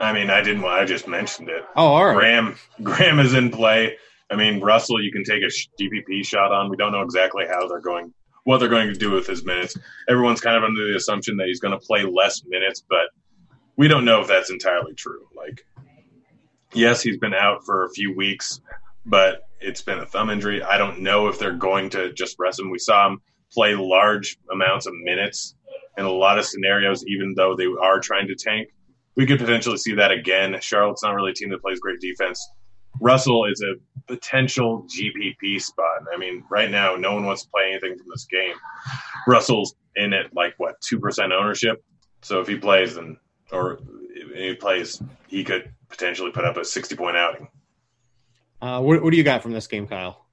I mean, I didn't. I just mentioned it. Oh, all right. Graham, [laughs] Graham is in play. I mean, Russell, you can take a GPP shot on. We don't know exactly how they're going, what they're going to do with his minutes. Everyone's kind of under the assumption that he's going to play less minutes, but we don't know if that's entirely true. Like, yes, he's been out for a few weeks, but it's been a thumb injury. I don't know if they're going to just rest him. We saw him play large amounts of minutes in a lot of scenarios, even though they are trying to tank. We could potentially see that again. Charlotte's not really a team that plays great defense. Russell is a potential GPP spot. I mean, right now, no one wants to play anything from this game. Russell's in it like what two percent ownership. So if he plays, then or if he plays, he could potentially put up a sixty-point outing. Uh, what, what do you got from this game, Kyle?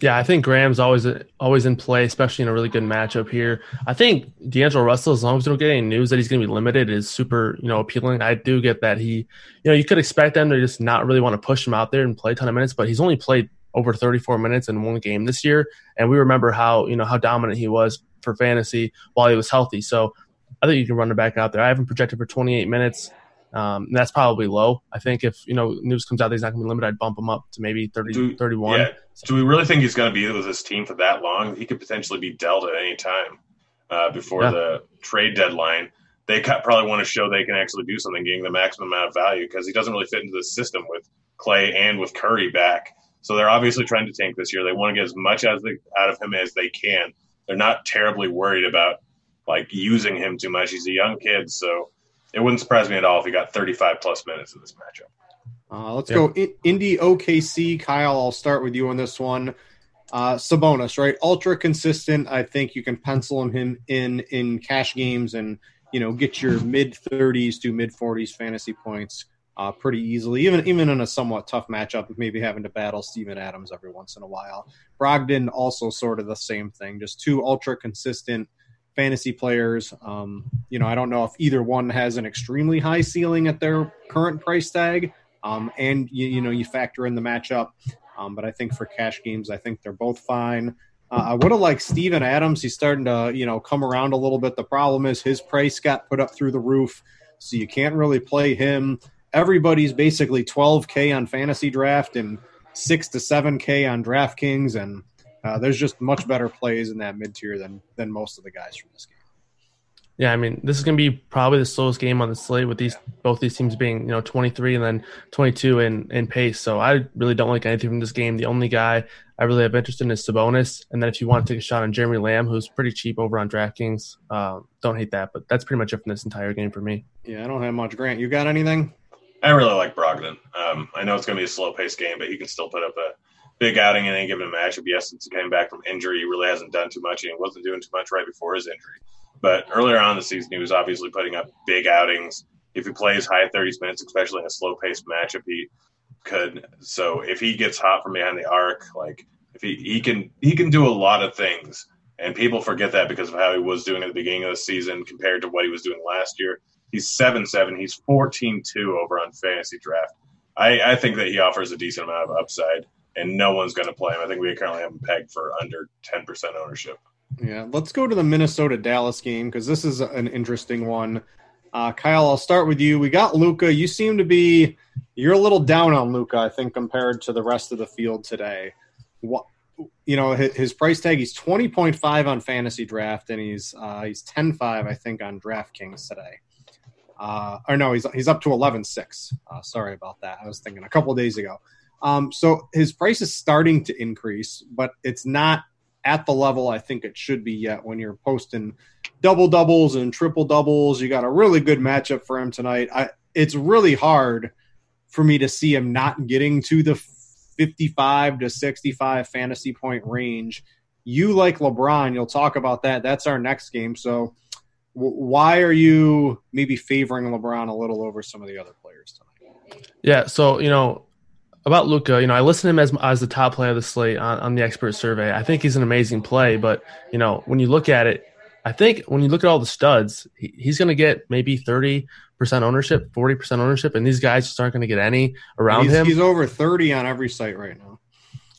Yeah, I think Graham's always always in play, especially in a really good matchup here. I think D'Angelo Russell, as long as we don't get any news that he's going to be limited, is super you know appealing. I do get that he, you know, you could expect them to just not really want to push him out there and play a ton of minutes, but he's only played over 34 minutes in one game this year, and we remember how you know how dominant he was for fantasy while he was healthy. So I think you can run it back out there. I have him projected for 28 minutes. Um, that's probably low. I think if you know news comes out that he's not going to be limited, I'd bump him up to maybe 30, Do- 31. Yeah. Do we really think he's going to be with this team for that long? He could potentially be dealt at any time uh, before Yeah. the trade deadline. They probably want to show they can actually do something, getting the maximum amount of value because he doesn't really fit into the system with Klay and with Curry back. So they're obviously trying to tank this year. They want to get as much as they, out of him as they can. They're not terribly worried about like using him too much. He's a young kid, so it wouldn't surprise me at all if he got 35 plus minutes in this matchup. Uh, let's go in, Indy OKC. Kyle, I'll start with you on this one. Uh, Sabonis, right? Ultra consistent. I think you can pencil him in in cash games and you know get your mid 30s to mid 40s fantasy points uh, pretty easily, even even in a somewhat tough matchup, maybe having to battle Steven Adams every once in a while. Brogdon also sort of the same thing, just two ultra consistent fantasy players. Um, you know, I don't know if either one has an extremely high ceiling at their current price tag, um, and you, you, know you factor in the matchup. Um, but I think for cash games, I think they're both fine. Uh, I would have liked Steven Adams. He's starting to you know come around a little bit. The problem is his price got put up through the roof, so you can't really play him. Everybody's basically 12k on fantasy draft and six to seven k on DraftKings, and uh, there's just much better plays in that mid tier than than most of the guys from this game. Yeah, I mean, this is going to be probably the slowest game on the slate with these both these teams being you know 23 and then 22 in in pace. So I really don't like anything from this game. The only guy I really have interest in is Sabonis, and then if you want to take a shot on Jeremy Lamb, who's pretty cheap over on DraftKings, uh, don't hate that. But that's pretty much it from this entire game for me. Yeah, I don't have much. Grant, you got anything? I really like Brogdon. Um, I know it's going to be a slow paced game, but he can still put up a big outing in any given matchup. Yes, since he came back from injury, he really hasn't done too much, and he wasn't doing too much right before his injury. But earlier on in the season, he was obviously putting up big outings. If he plays high 30s minutes, especially in a slow paced matchup, he could. So if he gets hot from behind the arc, like if he, he can he can do a lot of things, and people forget that because of how he was doing at the beginning of the season compared to what he was doing last year. He's seven seven. He's 14-2 over on fantasy draft. I, I think that he offers a decent amount of upside, and no one's going to play him. I think we currently have him pegged for under 10% ownership. Yeah, let's go to the Minnesota Dallas game because this is an interesting one. Uh, Kyle, I'll start with you. We got Luka. You seem to be you're a little down on Luka, I think, compared to the rest of the field today. What you know, his, his price tag he's twenty point five on fantasy draft, and he's uh, he's ten five, I think, on DraftKings today. Uh, or no, he's he's up to eleven six. Uh, sorry about that. I was thinking a couple days ago. Um, so his price is starting to increase, but it's not at the level I think it should be yet when you're posting double doubles and triple doubles. You got a really good matchup for him tonight. I, it's really hard for me to see him not getting to the 55 to 65 fantasy point range. You like LeBron, you'll talk about that. That's our next game. So, w- why are you maybe favoring LeBron a little over some of the other players tonight? Yeah, so you know, about Luka, you know, I listen to him as as the top player of the slate on, on the expert survey. I think he's an amazing play, but you know, when you look at it, I think when you look at all the studs, he, he's going to get maybe thirty percent ownership, forty percent ownership, and these guys just aren't going to get any around he's, him. He's over thirty on every site right now.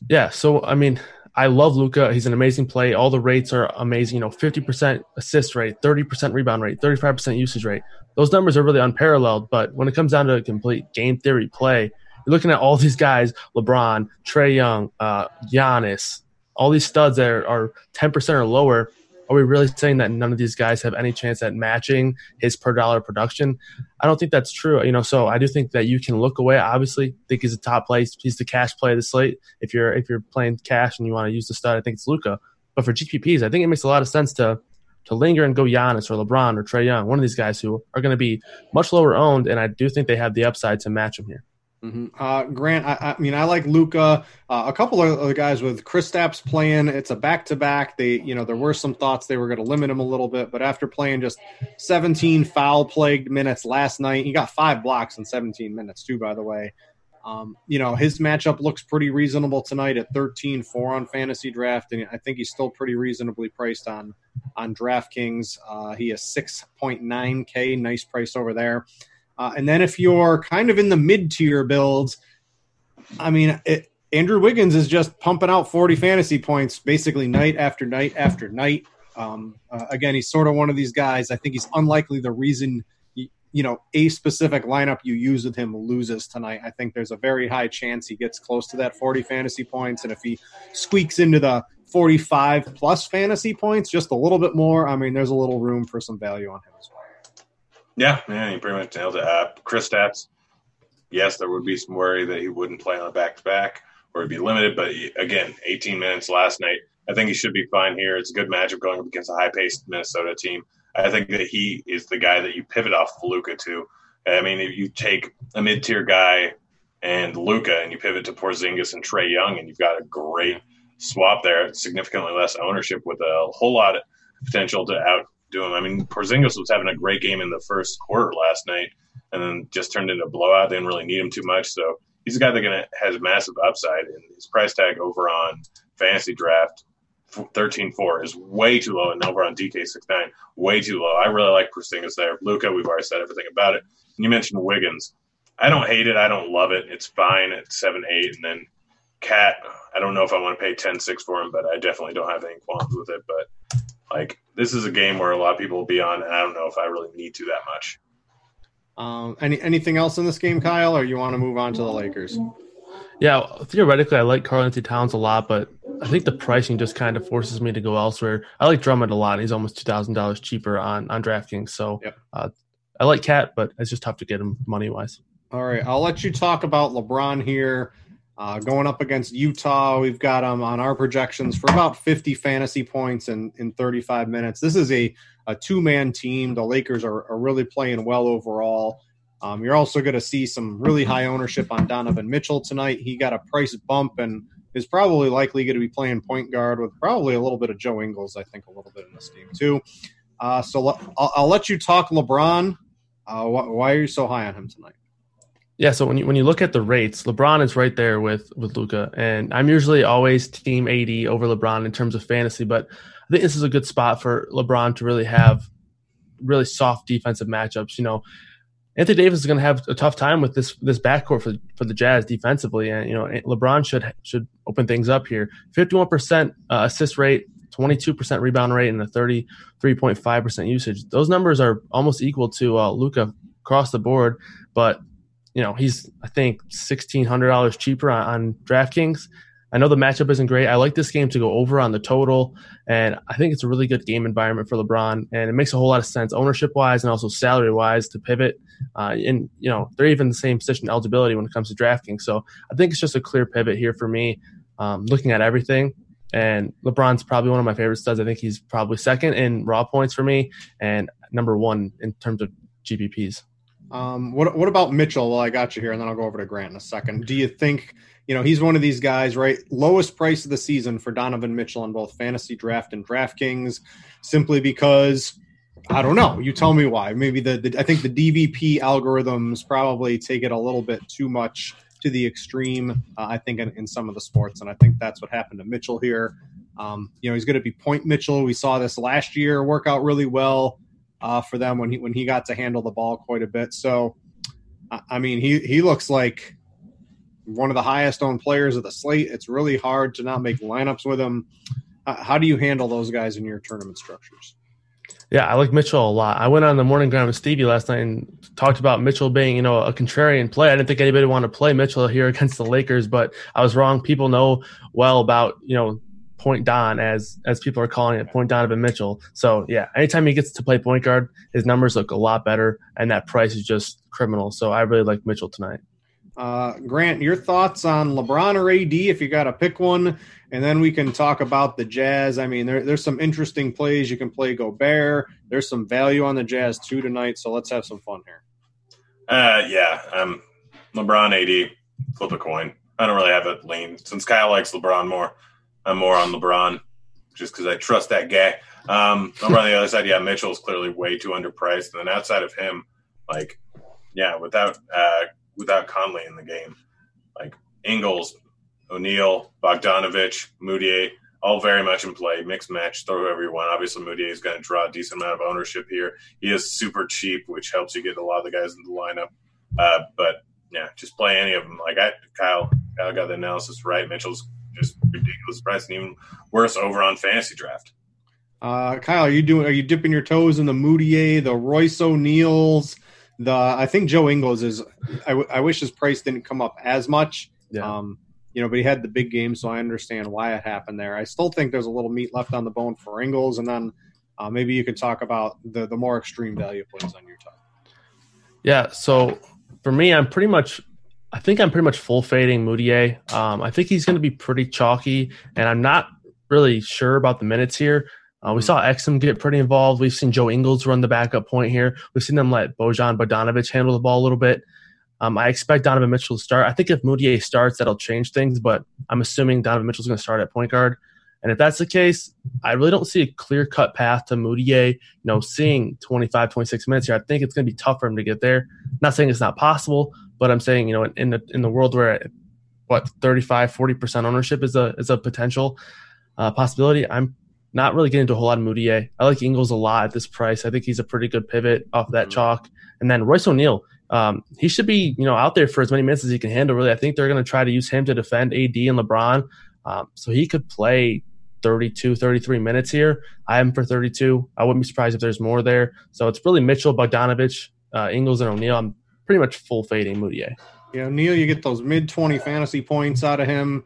Yeah, so I mean, I love Luka. He's an amazing play. All the rates are amazing. You know, fifty percent assist rate, thirty percent rebound rate, thirty five percent usage rate. Those numbers are really unparalleled. But when it comes down to a complete game theory play looking at all these guys: LeBron, Trae Young, uh, Giannis, all these studs that are, are 10% or lower. Are we really saying that none of these guys have any chance at matching his per dollar production? I don't think that's true. You know, so I do think that you can look away. Obviously, think he's a top play. He's the cash play of the slate. If you're if you're playing cash and you want to use the stud, I think it's Luka. But for GPPs, I think it makes a lot of sense to to linger and go Giannis or LeBron or Trae Young, one of these guys who are going to be much lower owned, and I do think they have the upside to match him here. Mm-hmm. Uh, Grant, I, I, mean, I like Luka. Uh, a couple of other guys with Kristaps playing. It's a back to back. They, you know, there were some thoughts they were going to limit him a little bit, but after playing just 17 foul plagued minutes last night, he got five blocks in 17 minutes too. By the way, um, you know, his matchup looks pretty reasonable tonight at 13-4 on fantasy draft, and I think he's still pretty reasonably priced on on DraftKings. Uh, he is 6.9k, nice price over there. Uh, and then if you're kind of in the mid tier builds, I mean, it, Andrew Wiggins is just pumping out 40 fantasy points basically night after night after night. Um, uh, again, he's sort of one of these guys. I think he's unlikely the reason you, you know a specific lineup you use with him loses tonight. I think there's a very high chance he gets close to that 40 fantasy points, and if he squeaks into the 45 plus fantasy points, just a little bit more, I mean, there's a little room for some value on him as well. Yeah, yeah, you pretty much nailed it. Uh, Kristaps, yes, there would be some worry that he wouldn't play on a back to back or he'd be limited. But again, 18 minutes last night. I think he should be fine here. It's a good matchup going up against a high paced Minnesota team. I think that he is the guy that you pivot off Luka to. I mean, if you take a mid tier guy and Luka and you pivot to Porzingis and Trae Young, and you've got a great swap there, significantly less ownership with a whole lot of potential to outdo him. I mean, Porzingis was having a great game in the first quarter last night, and then just turned into a blowout. They didn't really need him too much, so he's a guy that gonna, has massive upside. And his price tag over on fantasy draft 13-4 is way too low, and over on DK69, way too low. I really like Porzingis there. Luka, we've already said everything about it. And you mentioned Wiggins. I don't hate it. I don't love it. It's fine at seven eight, and then KAT. I don't know if I want to pay 10-6 for him, but I definitely don't have any qualms with it. But like this is a game where a lot of people will be on, and I don't know if I really need to that much. Um, any anything else in this game, Kyle, or you want to move on to the Lakers? Yeah, theoretically, I like Karl-Anthony Towns a lot, but I think the pricing just kind of forces me to go elsewhere. I like Drummond a lot. He's almost two thousand dollars cheaper on on DraftKings, so yep. uh, I like KAT, but it's just tough to get him money wise. All right, I'll let you talk about LeBron here. Uh, going up against Utah, we've got him on our projections for about 50 fantasy points in, in 35 minutes. This is a, a two man team. The Lakers are, are really playing well overall. Um, you're also going to see some really high ownership on Donovan Mitchell tonight. He got a price bump and is probably likely going to be playing point guard with probably a little bit of Joe Ingles, I think, a little bit in this game, too. Uh, so I'll, I'll, let you talk LeBron. Uh, wh- why are you so high on him tonight? Yeah, so when you when you look at the rates, LeBron is right there with with Luka, and I'm usually always team AD over LeBron in terms of fantasy, but I think this is a good spot for LeBron to really have really soft defensive matchups. You know, Anthony Davis is going to have a tough time with this this backcourt for for the Jazz defensively, and you know LeBron should should open things up here. Fifty one percent uh, assist rate, twenty two percent rebound rate, and a thirty three point five percent usage. Those numbers are almost equal to uh, Luka across the board, but you know, he's I think sixteen hundred dollars cheaper on, on DraftKings. I know the matchup isn't great. I like this game to go over on the total, and I think it's a really good game environment for LeBron, and it makes a whole lot of sense ownership wise and also salary wise to pivot. Uh, and you know, they're even the same position eligibility when it comes to DraftKings. So I think it's just a clear pivot here for me. Um, looking at everything, and LeBron's probably one of my favorite studs. I think he's probably second in raw points for me, and number one in terms of GPPs. Um, what what about Mitchell? Well, I got you here, and then I'll go over to Grant in a second. Do you think you know he's one of these guys, right? Lowest price of the season for Donovan Mitchell on both fantasy draft and DraftKings, simply because I don't know. You tell me why. Maybe the, the I think the DVP algorithms probably take it a little bit too much to the extreme. Uh, I think in, in, some of the sports, and I think that's what happened to Mitchell here. Um, you know, he's going to be point Mitchell. We saw this last year work out really well uh, for them when he when he got to handle the ball quite a bit. So, I mean, he he looks like one of the highest owned players of the slate. It's really hard to not make lineups with him. Uh, how do you handle those guys in your tournament structures? Yeah, I like Mitchell a lot. I went on the morning ground with Stevie last night and talked about Mitchell being, you know, a contrarian play. I didn't think anybody wanted to play Mitchell here against the Lakers, but I was wrong. People know well about, you know, point Don as as people are calling it, point Donovan Mitchell. So yeah, anytime he gets to play point guard, his numbers look a lot better, and that price is just criminal. So I really like Mitchell tonight. Uh, Grant, your thoughts on LeBron or AD if you got to pick one, and then we can talk about the Jazz. I mean, there, there's some interesting plays you can play Gobert. There's some value on the Jazz too tonight, so let's have some fun here. Uh, yeah, um, LeBron AD, flip a coin. I don't really have a lean since Kyle likes LeBron more. I'm more on LeBron just because I trust that guy. Um, over on the other side, yeah, Mitchell's clearly way too underpriced. And then outside of him, like, yeah, without uh, without Conley in the game, like Ingles, O'Neale, Bogdanovich, Mudiay, all very much in play. Mixed match, throw whoever you want. Obviously, Mudiay is going to draw a decent amount of ownership here. He is super cheap, which helps you get a lot of the guys in the lineup. Uh, but yeah, just play any of them. Like I, Kyle, Kyle got the analysis right. Mitchell's ridiculous price, and even worse over on fantasy draft. Uh, Kyle, are you doing? Are you dipping your toes in the Mudiay, the Royce O'Neales? The I think Joe Ingles is. I, w- I wish his price didn't come up as much. Yeah. Um, you know, but he had the big game, so I understand why it happened there. I still think there's a little meat left on the bone for Ingles, and then uh, maybe you could talk about the the more extreme value plays on your top. Yeah. So for me, I'm pretty much I think I'm pretty much full fading Mudiay. Um, I think he's going to be pretty chalky, and I'm not really sure about the minutes here. Uh, we saw Exum get pretty involved. We've seen Joe Ingles run the backup point here. We've seen them let Bojan Bogdanovic handle the ball a little bit. Um, I expect Donovan Mitchell to start. I think if Mudiay starts, that'll change things, but I'm assuming Donovan Mitchell's going to start at point guard. And if that's the case, I really don't see a clear cut path to Mudiay, you know, seeing 25, 26 minutes here. I think it's going to be tough for him to get there. Not saying it's not possible, but I'm saying, you know, in the in the world where what 35, 40% ownership is a is a potential uh, possibility, I'm not really getting into a whole lot of Mudiay. I like Ingles a lot at this price. I think he's a pretty good pivot off that mm-hmm. chalk. And then Royce O'Neale, um, he should be, you know, out there for as many minutes as he can handle. Really, I think they're going to try to use him to defend AD and LeBron, um, so he could play 32, 33 minutes here. I am for 32. I wouldn't be surprised if there's more there. So it's really Mitchell, Bogdanovich, uh, Ingles, and O'Neale. I'm pretty much full fading Mudiay. Yeah, Neil, you get those mid 20 fantasy points out of him.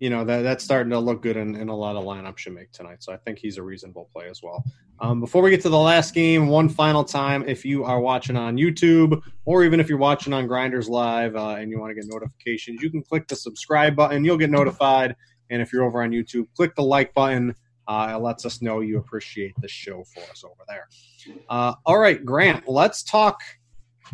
You know, that that's starting to look good in, in a lot of lineups you make tonight. So I think he's a reasonable play as well. Um, before we get to the last game, one final time, if you are watching on YouTube or even if you're watching on Grinders Live uh, and you want to get notifications, you can click the subscribe button. You'll get notified and if you're over on YouTube, click the like button. Uh, it lets us know you appreciate the show for us over there. Uh, all right, Grant, let's talk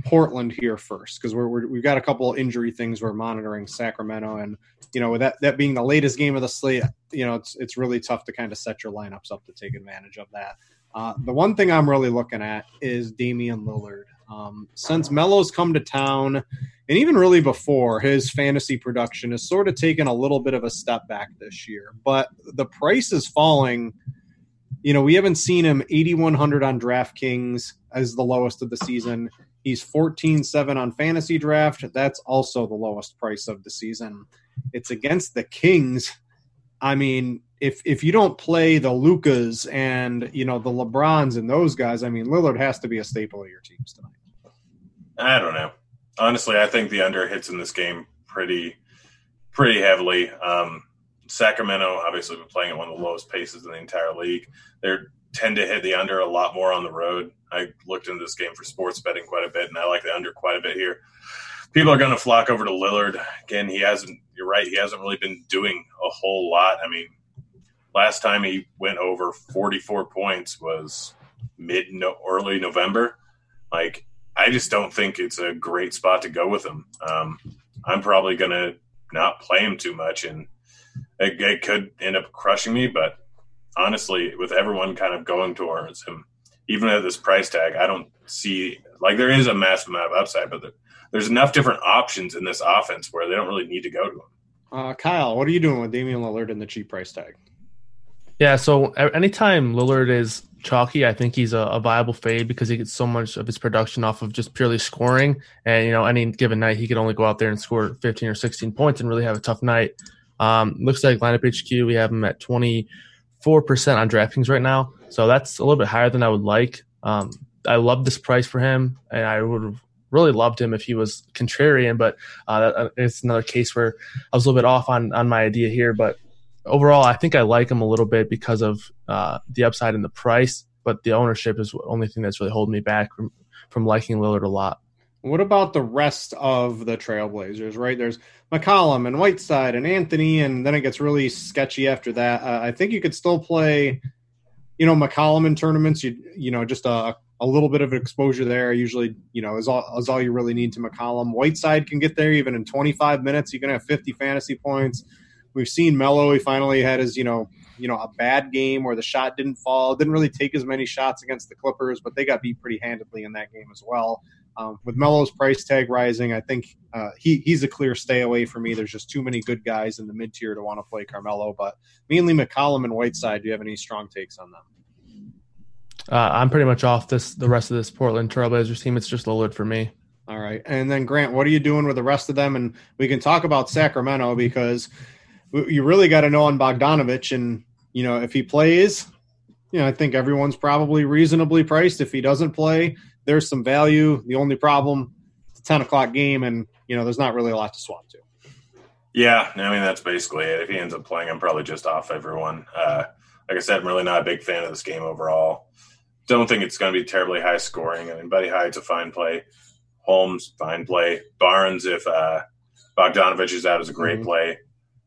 Portland here first because we're, we have got a couple injury things we're monitoring Sacramento, and you know with that that being the latest game of the slate, you know it's it's really tough to kind of set your lineups up to take advantage of that. Uh, the one thing I'm really looking at is Damian Lillard. Um, since Melo's come to town, and even really before, his fantasy production has sort of taken a little bit of a step back this year. But the price is falling. You know, we haven't seen him 8,100 on DraftKings as the lowest of the season. He's 14 7 on fantasy draft. That's also the lowest price of the season. It's against the Kings. I mean, if if you don't play the Lukas and you know the LeBrons and those guys, I mean Lillard has to be a staple of your teams tonight. I don't know. Honestly, I think the under hits in this game pretty pretty heavily. Um, Sacramento obviously been playing at one of the lowest paces in the entire league. They tend to hit the under a lot more on the road. I looked into this game for sports betting quite a bit, and I like the under quite a bit here. People are going to flock over to Lillard again. He hasn't. You're right. He hasn't really been doing a whole lot. I mean, last time he went over 44 points was mid no, early November. Like I just don't think it's a great spot to go with him. Um, I'm probably going to not play him too much, and it, it, could end up crushing me. But honestly, with everyone kind of going towards him, even at this price tag, I don't see like there is a massive amount of upside, but there, there's enough different options in this offense where they don't really need to go to him. Uh, Kyle, what are you doing with Damian Lillard in the cheap price tag? Yeah, so anytime Lillard is chalky, I think he's a, a, viable fade because he gets so much of his production off of just purely scoring. And, you know, any given night, he could only go out there and score 15 or 16 points and really have a tough night. Um, looks like lineup HQ, we have him at 24% on DraftKings right now. So that's a little bit higher than I would like. Um, I love this price for him, and I would have really loved him if he was contrarian, but uh, it's another case where I was a little bit off on, on my idea here. But overall, I think I like him a little bit because of uh, the upside in the price, but the ownership is the only thing that's really holding me back from, from liking Lillard a lot. What about the rest of the Trailblazers, right? There's McCollum and Whiteside and Anthony, and then it gets really sketchy after that. Uh, I think you could still play, you know, McCollum in tournaments. You you know, just a, a little bit of exposure there. Usually, you know, is all is all you really need to McCollum. Whiteside can get there even in 25 minutes. You can have 50 fantasy points. We've seen Melo. He finally had his, you know, you know, a bad game where the shot didn't fall. Didn't really take as many shots against the Clippers, but they got beat pretty handedly in that game as well. Um, with Melo's price tag rising, I think uh, he he's a clear stay away for me. There's just too many good guys in the mid tier to want to play Carmelo. But mainly McCollum and Whiteside. Do you have any strong takes on them? Uh, I'm pretty much off this the rest of this Portland Trailblazers team. It's just Lillard for me. All right, and then Grant, what are you doing with the rest of them? And we can talk about Sacramento because you really got to know on Bogdanovich, and you know if he plays, you know I think everyone's probably reasonably priced. If he doesn't play, there's some value. The only problem, it's a ten o'clock game, and you know there's not really a lot to swap to. Yeah, I mean that's basically it. If he ends up playing, I'm probably just off everyone. Uh, like I said, I'm really not a big fan of this game overall. Don't think it's going to be terribly high scoring. I mean, Buddy Hield's a fine play. Holmes, fine play. Barnes, if uh, Bogdanovic is out, is a great mm-hmm. play.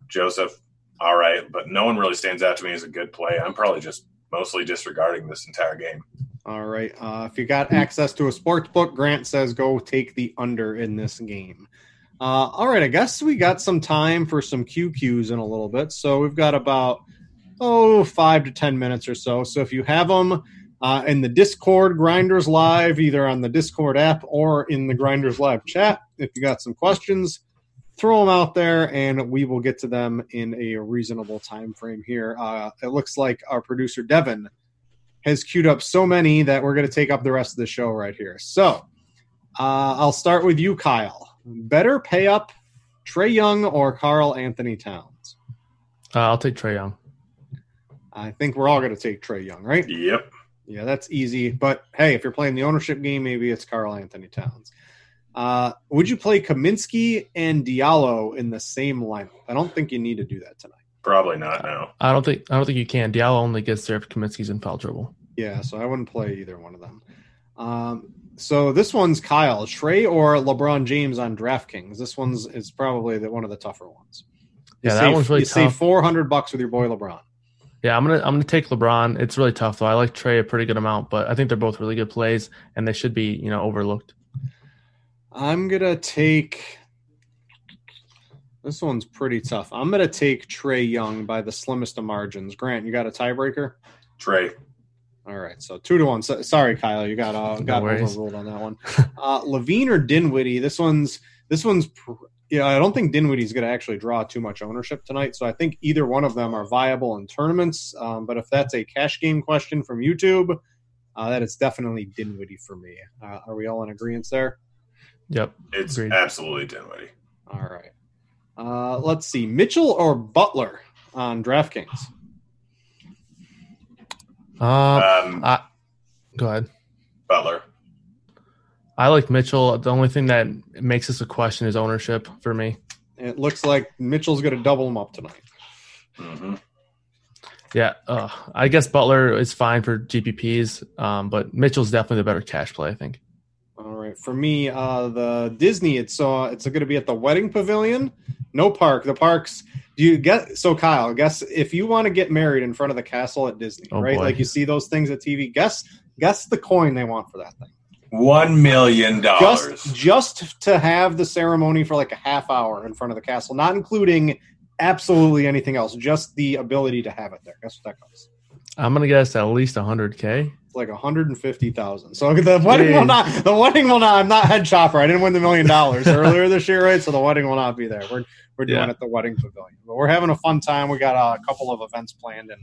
Joseph, all right, but no one really stands out to me as a good play. I'm probably just mostly disregarding this entire game. All right. Uh, if you got access to a sports book, Grant says go take the under in this game. Uh, all right. I guess we got some time for some QQs in a little bit. So we've got about, oh, five to 10 minutes or so. So if you have them uh, in the Discord Grinders Live, either on the Discord app or in the Grinders Live chat, if you got some questions, throw them out there and we will get to them in a reasonable time frame here. Uh, it looks like our producer, Devin, has queued up so many that we're going to take up the rest of the show right here. So uh, I'll start with you, Kyle. Better pay up Trae Young or Karl-Anthony Towns? Uh, I'll take Trae Young. I think we're all going to take Trae Young, right? Yep. Yeah, that's easy. But hey, if you're playing the ownership game, maybe it's Karl-Anthony Towns. Uh, would you play Kaminsky and Diallo in the same lineup? I don't think you need to do that tonight. Probably not No, I don't think I don't think you can. Diallo only gets there if Kaminsky's in foul trouble. Yeah, so I wouldn't play either one of them. Um, so this one's Kyle Trae or LeBron James on DraftKings. This one's is probably the, one of the tougher ones. You Yeah, that one's really you save tough. four hundred bucks with your boy LeBron. Yeah, I'm gonna I'm gonna take LeBron. It's really tough though. I like Trae a pretty good amount, but I think they're both really good plays, and they should be you know overlooked. I'm gonna take. This one's pretty tough. I'm gonna take Trae Young by the slimmest of margins. Grant, you got a tiebreaker? Trae. All right, so two to one. So, sorry, Kyle, you got uh, got worries. overruled on that one. [laughs] Uh, LaVine or Dinwiddie? This one's this one's. Pr- yeah, I don't think Dinwiddie's going to actually draw too much ownership tonight. So I think either one of them are viable in tournaments. Um, but if that's a cash game question from YouTube, uh, that is definitely Dinwiddie for me. Uh, are we all in agreement there? Yep. It's Agreed. absolutely Dinwiddie. All right. Uh, let's see, Mitchell or Butler on DraftKings. Um, Um, I, go ahead. Butler. I like Mitchell. The only thing that makes this a question is ownership for me. It looks like Mitchell's going to double him up tonight. hmm Yeah, uh, I guess Butler is fine for GPPs, um, but Mitchell's definitely the better cash play. I think. All right, for me, uh, the Disney. It's uh, it's going to be at the Wedding Pavilion. No park. The parks. Do you get so Kyle? Guess if you want to get married in front of the castle at Disney, Oh, right? boy. Like you see those things at TV. Guess guess the coin they want for that thing. One million dollars. Just just to have the ceremony for like a half hour in front of the castle, not including absolutely anything else. Just the ability to have it there. Guess what that costs? I'm gonna guess at least 100k. It's like 150,000. So the wedding will not the wedding will not I'm not head chopper. I didn't win the million dollars [laughs] earlier this year, right? So the wedding will not be there. We're we're doing Yeah. it at the wedding pavilion. But we're having a fun time. We got a couple of events planned and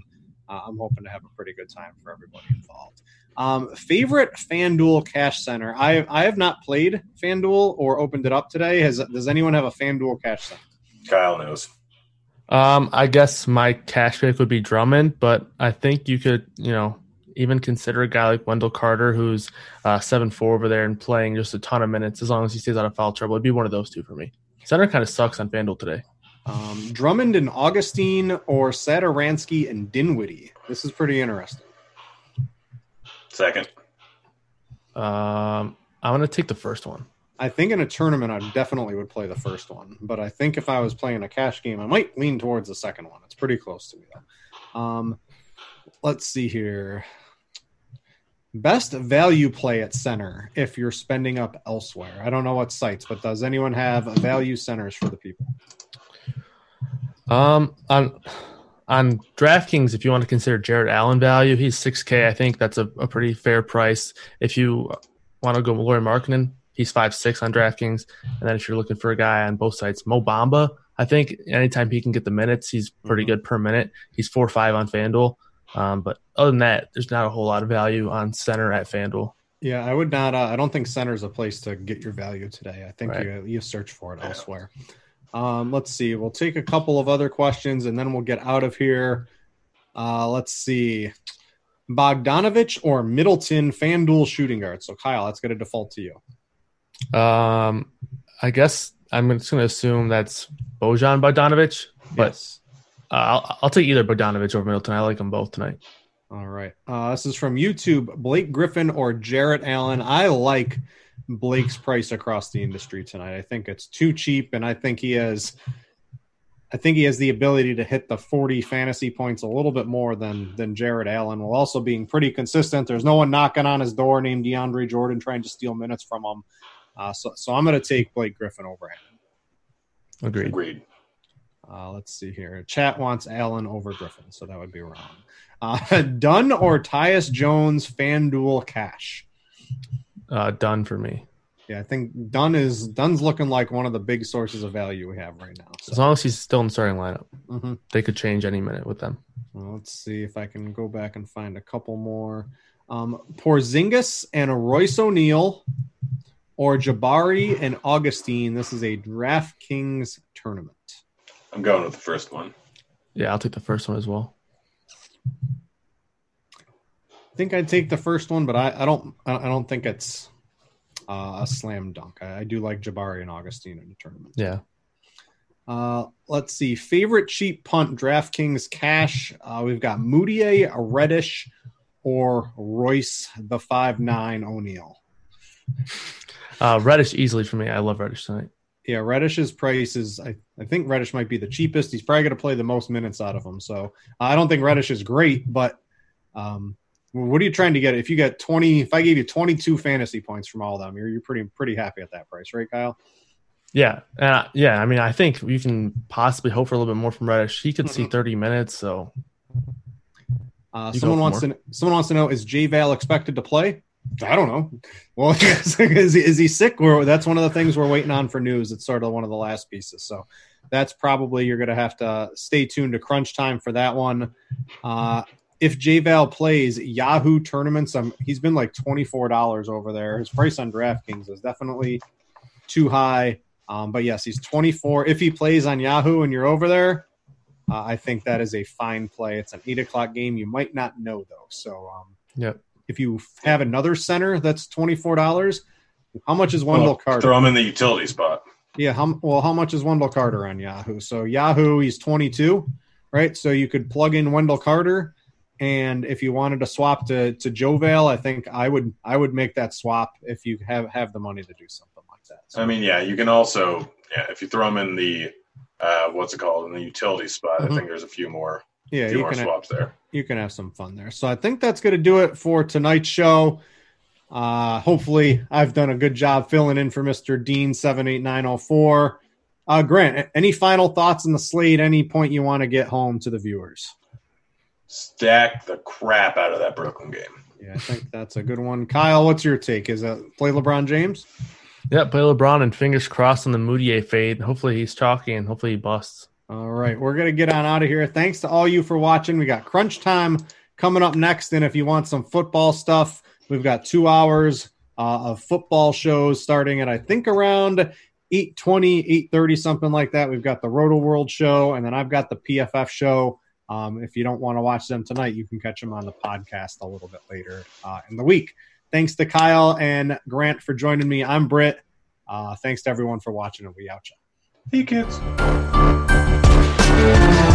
uh, I'm hoping to have a pretty good time for everybody involved. Um, favorite FanDuel cash center. I I have not played FanDuel or opened it up today. Has does anyone have a FanDuel cash center? Kyle knows. Um, I guess my cash pick would be Drummond, but I think you could, you know, even consider a guy like Wendell Carter, who's uh, seven four over there and playing just a ton of minutes. As long as he stays out of foul trouble, it'd be one of those two for me. Center kind of sucks on FanDuel today. Um, Drummond and Augustin or Satoransky and Dinwiddie. This is pretty interesting. Second. Um, I'm gonna take the first one. I think in a tournament, I definitely would play the first one. But I think if I was playing a cash game, I might lean towards the second one. It's pretty close to me, though. Um, let's see here. Best value play at center if you're spending up elsewhere. I don't know what sites, but does anyone have value centers for the people? Um, on on DraftKings, if you want to consider Jarrett Allen value, he's six K. I think that's a, a pretty fair price. If you want to go Lauri Markkanen, he's five six on DraftKings. And then if you're looking for a guy on both sides, Mo Bamba, I think anytime he can get the minutes, he's pretty good per minute. He's four five on FanDuel. Um, but other than that, there's not a whole lot of value on center at FanDuel. Yeah, I would not. Uh, I don't think center is a place to get your value today. I think Right. you you search for it elsewhere. Um, let's see. We'll take a couple of other questions and then we'll get out of here. Uh, let's see. Bogdanovich or Middleton FanDuel shooting guard. So Kyle, that's going to default to you. Um, I guess I'm just going to assume that's Bojan Bogdanovich, but Yes. Uh, I'll, I'll take either Bogdanovic over Middleton. I like them both tonight. All right. Uh, this is from YouTube. Blake Griffin or Jarrett Allen. I like Blake's price across the industry tonight. I think it's too cheap, and I think he has I think he has the ability to hit the 40 fantasy points a little bit more than than Jarrett Allen, while also being pretty consistent. There's no one knocking on his door named DeAndre Jordan trying to steal minutes from him. Uh, so, so I'm going to take Blake Griffin over him. Agreed. Agreed. Uh, let's see here. Chat wants Allen over Griffin, so that would be wrong. Uh, [laughs] Dunn or Tyus Jones FanDuel cash? Uh, Dunn for me. Yeah, I think Dunn is Dunn's looking like one of the big sources of value we have right now. As long as he's still in the starting lineup, Mhm. they could change any minute with them. Well, let's see if I can go back and find a couple more. Um, Porzingis and Royce O'Neale, or Jabari and Augustin. This is a DraftKings tournament. I'm going with the first one. Yeah, I'll take the first one as well. I think I'd take the first one, but I, I don't. I I don't think it's uh, a slam dunk. I, I do like Jabari and Augustin in the tournament. Yeah. Uh, let's see. Favorite cheap punt DraftKings cash. Uh, we've got Mudiay, Reddish, or Royce the five nine O'Neale. Uh, Reddish easily for me. I love Reddish tonight. Yeah, Reddish's price is. I, I think Reddish might be the cheapest. He's probably going to play the most minutes out of them. So I don't think Reddish is great, but um, what are you trying to get? If you get twenty, if I gave you twenty two fantasy points from all of them, you're you're pretty pretty happy at that price, right, Kyle? Yeah, uh, yeah. I mean, I think you can possibly hope for a little bit more from Reddish. He could see 30 minutes, so Uh, someone wants for to someone wants to know is JaVale expected to play? I don't know. Well, [laughs] is, he, is he sick? Or that's one of the things we're waiting on for news. It's sort of one of the last pieces. So that's probably you're going to have to stay tuned to crunch time for that one. Uh, if JaVale plays Yahoo tournaments, he's been like twenty four dollars over there. His price on DraftKings is definitely too high. Um, but yes, he's twenty four. If he plays on Yahoo and you're over there, uh, I think that is a fine play. It's an eight o'clock game. You might not know though. So um, yep. If you have another center that's twenty four dollars, how much is Wendell Well, Carter? Throw him in the utility spot. Yeah, how well how much is Wendell Carter on Yahoo? So Yahoo, he's twenty two, right? So you could plug in Wendell Carter, and if you wanted to swap to to JaVale, I think I would I would make that swap if you have have the money to do something like that. So, I mean, yeah, you can also, yeah, if you throw him in the, uh, what's it called, in the utility spot, Mhm. I think there's a few more, yeah, few you more can swaps there. you can have some fun there. So I think that's going to do it for tonight's show. Uh, hopefully, I've done a good job filling in for Mr. Dean seven eight nine zero four. Uh, Grant, any final thoughts on the slate? Any point you want to get home to the viewers? Stack the crap out of that Brooklyn game. Yeah, I think that's a good one. Kyle, what's your take? Is that play LeBron James? Yeah, Play LeBron and fingers crossed on the Mudiay fade. Hopefully he's chalky and hopefully he busts. All right, we're gonna get on out of here. Thanks to all you for watching. We got crunch time coming up next, and if you want some football stuff, we've got two hours uh, of football shows starting at I think around 820, 830, something like that. We've got the Rotoworld show, and then I've got the PFF show. Um, if you don't want to watch them tonight, you can catch them on the podcast a little bit later uh, in the week. Thanks to Kyle and Grant for joining me. I'm Britt. Uh, thanks to everyone for watching, and we out. y'all. Hey, kids. Thank